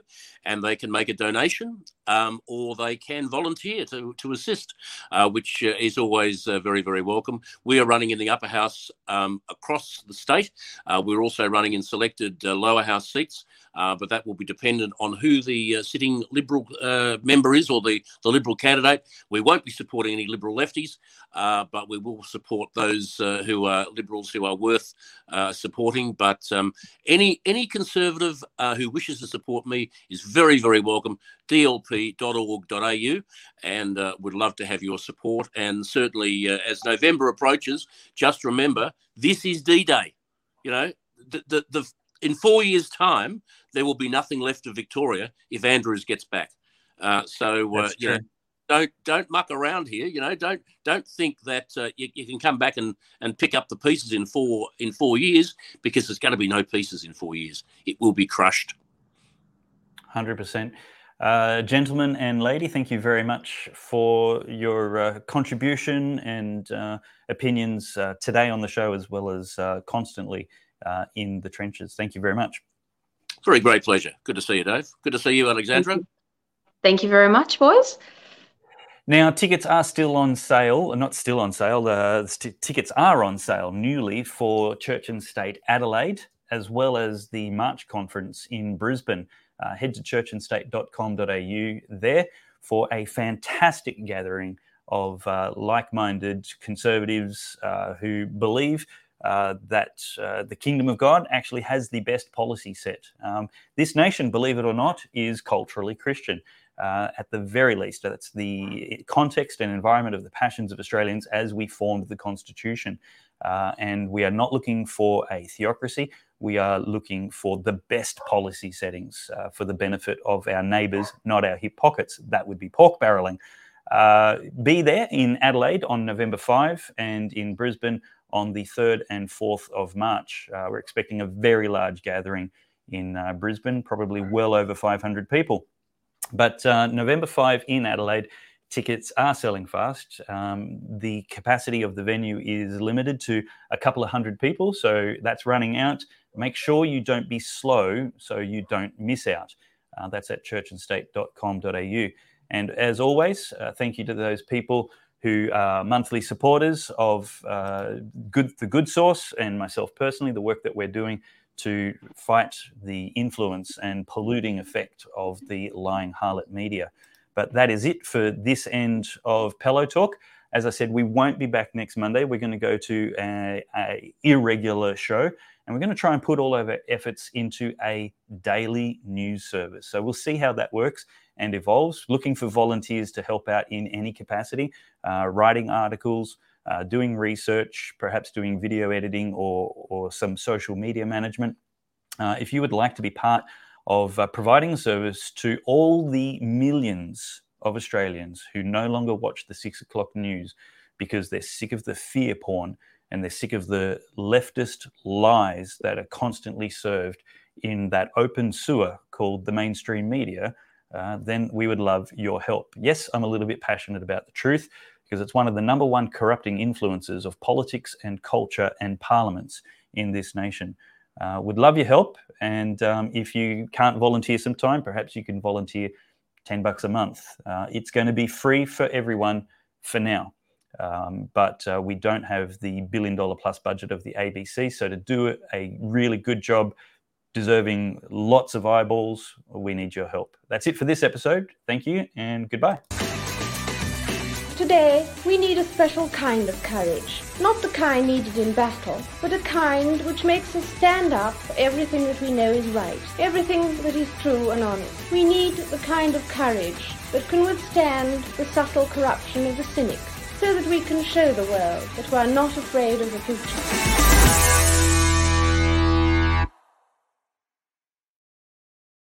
Speaker 2: and they can make a donation, um, or they can volunteer to to assist, uh, which uh, is always uh, very very welcome. We are running in the upper house um, across the state. Uh, we're also running in selected uh, lower house seats. Uh, but that will be dependent on who the sitting Liberal member is or the, the Liberal candidate. We won't be supporting any Liberal lefties, but we will support those who are Liberals who are worth supporting. But um, any any Conservative who wishes to support me is very, very welcome. dlp.org.au and would love to have your support. And certainly, as November approaches, just remember this is D Day. You know, the, the, the in four years' time, there will be nothing left of Victoria if Andrews gets back. Uh, so uh, you know, don't don't muck around here. You know, don't don't think that uh, you, you, can come back and, and pick up the pieces in four in four years because there's going to be no pieces in four years. It will be crushed.
Speaker 1: Hundred percent. Uh, gentlemen and lady, thank you very much for your uh, contribution and uh, opinions uh, today on the show, as well as uh, constantly uh, in the trenches. Thank you very much.
Speaker 2: Very great pleasure. Good to see you, Dave. Good to see you, Alexandra.
Speaker 3: Thank you, Thank you very much, boys.
Speaker 1: Now, tickets are still on sale, not still on sale, uh, t- tickets are on sale newly for Church and State Adelaide, as well as the March conference in Brisbane. Uh, head to churchandstate.com.au there for a fantastic gathering of uh, like minded conservatives uh, who believe uh, that uh, the kingdom of God actually has the best policy set. Um, this nation, believe it or not, is culturally Christian. Uh, at the very least, that's the context and environment of the passions of Australians as we formed the Constitution. Uh, and we are not looking for a theocracy. We are looking for the best policy settings uh, for the benefit of our neighbours, not our hip pockets. That would be pork barrelling. Uh, be there in Adelaide on November 5 and in Brisbane on the 3rd and 4th of March. Uh, we're expecting a very large gathering in uh, Brisbane, probably well over 500 people. But uh, November 5 in Adelaide, tickets are selling fast. Um, the capacity of the venue is limited to a couple of hundred people, so that's running out. Make sure you don't be slow so you don't miss out. Uh, that's at churchandstate.com.au. And as always, uh, thank you to those people who are monthly supporters of uh, good, the Good Sauce and myself personally, the work that we're doing to fight the influence and polluting effect of the lying harlot media. But that is it for this end of Pellowe Talk. As I said, we won't be back next Monday. We're going to go to a, a irregular show, and we're going to try and put all of our efforts into a daily news service. So we'll see how that works and evolves, looking for volunteers to help out in any capacity, uh, writing articles, uh, doing research, perhaps doing video editing or, or some social media management. Uh, if you would like to be part of uh, providing a service to all the millions of Australians who no longer watch the six o'clock news because they're sick of the fear porn and they're sick of the leftist lies that are constantly served in that open sewer called the mainstream media, uh, then we would love your help. Yes, I'm a little bit passionate about the truth because it's one of the number one corrupting influences of politics and culture and parliaments in this nation. Uh, would love your help. And um, if you can't volunteer some time, perhaps you can volunteer 10 bucks a month. Uh, it's going to be free for everyone for now. Um, but uh, we don't have the billion dollar plus budget of the ABC. So to do a really good job, deserving lots of eyeballs, we need your help. That's it for this episode. Thank you and goodbye.
Speaker 5: Today, we need a special kind of courage. Not the kind needed in battle, but a kind which makes us stand up for everything that we know is right, everything that is true and honest. We need the kind of courage that can withstand the subtle corruption of the cynics, so that we can show the world that we are not afraid of the future.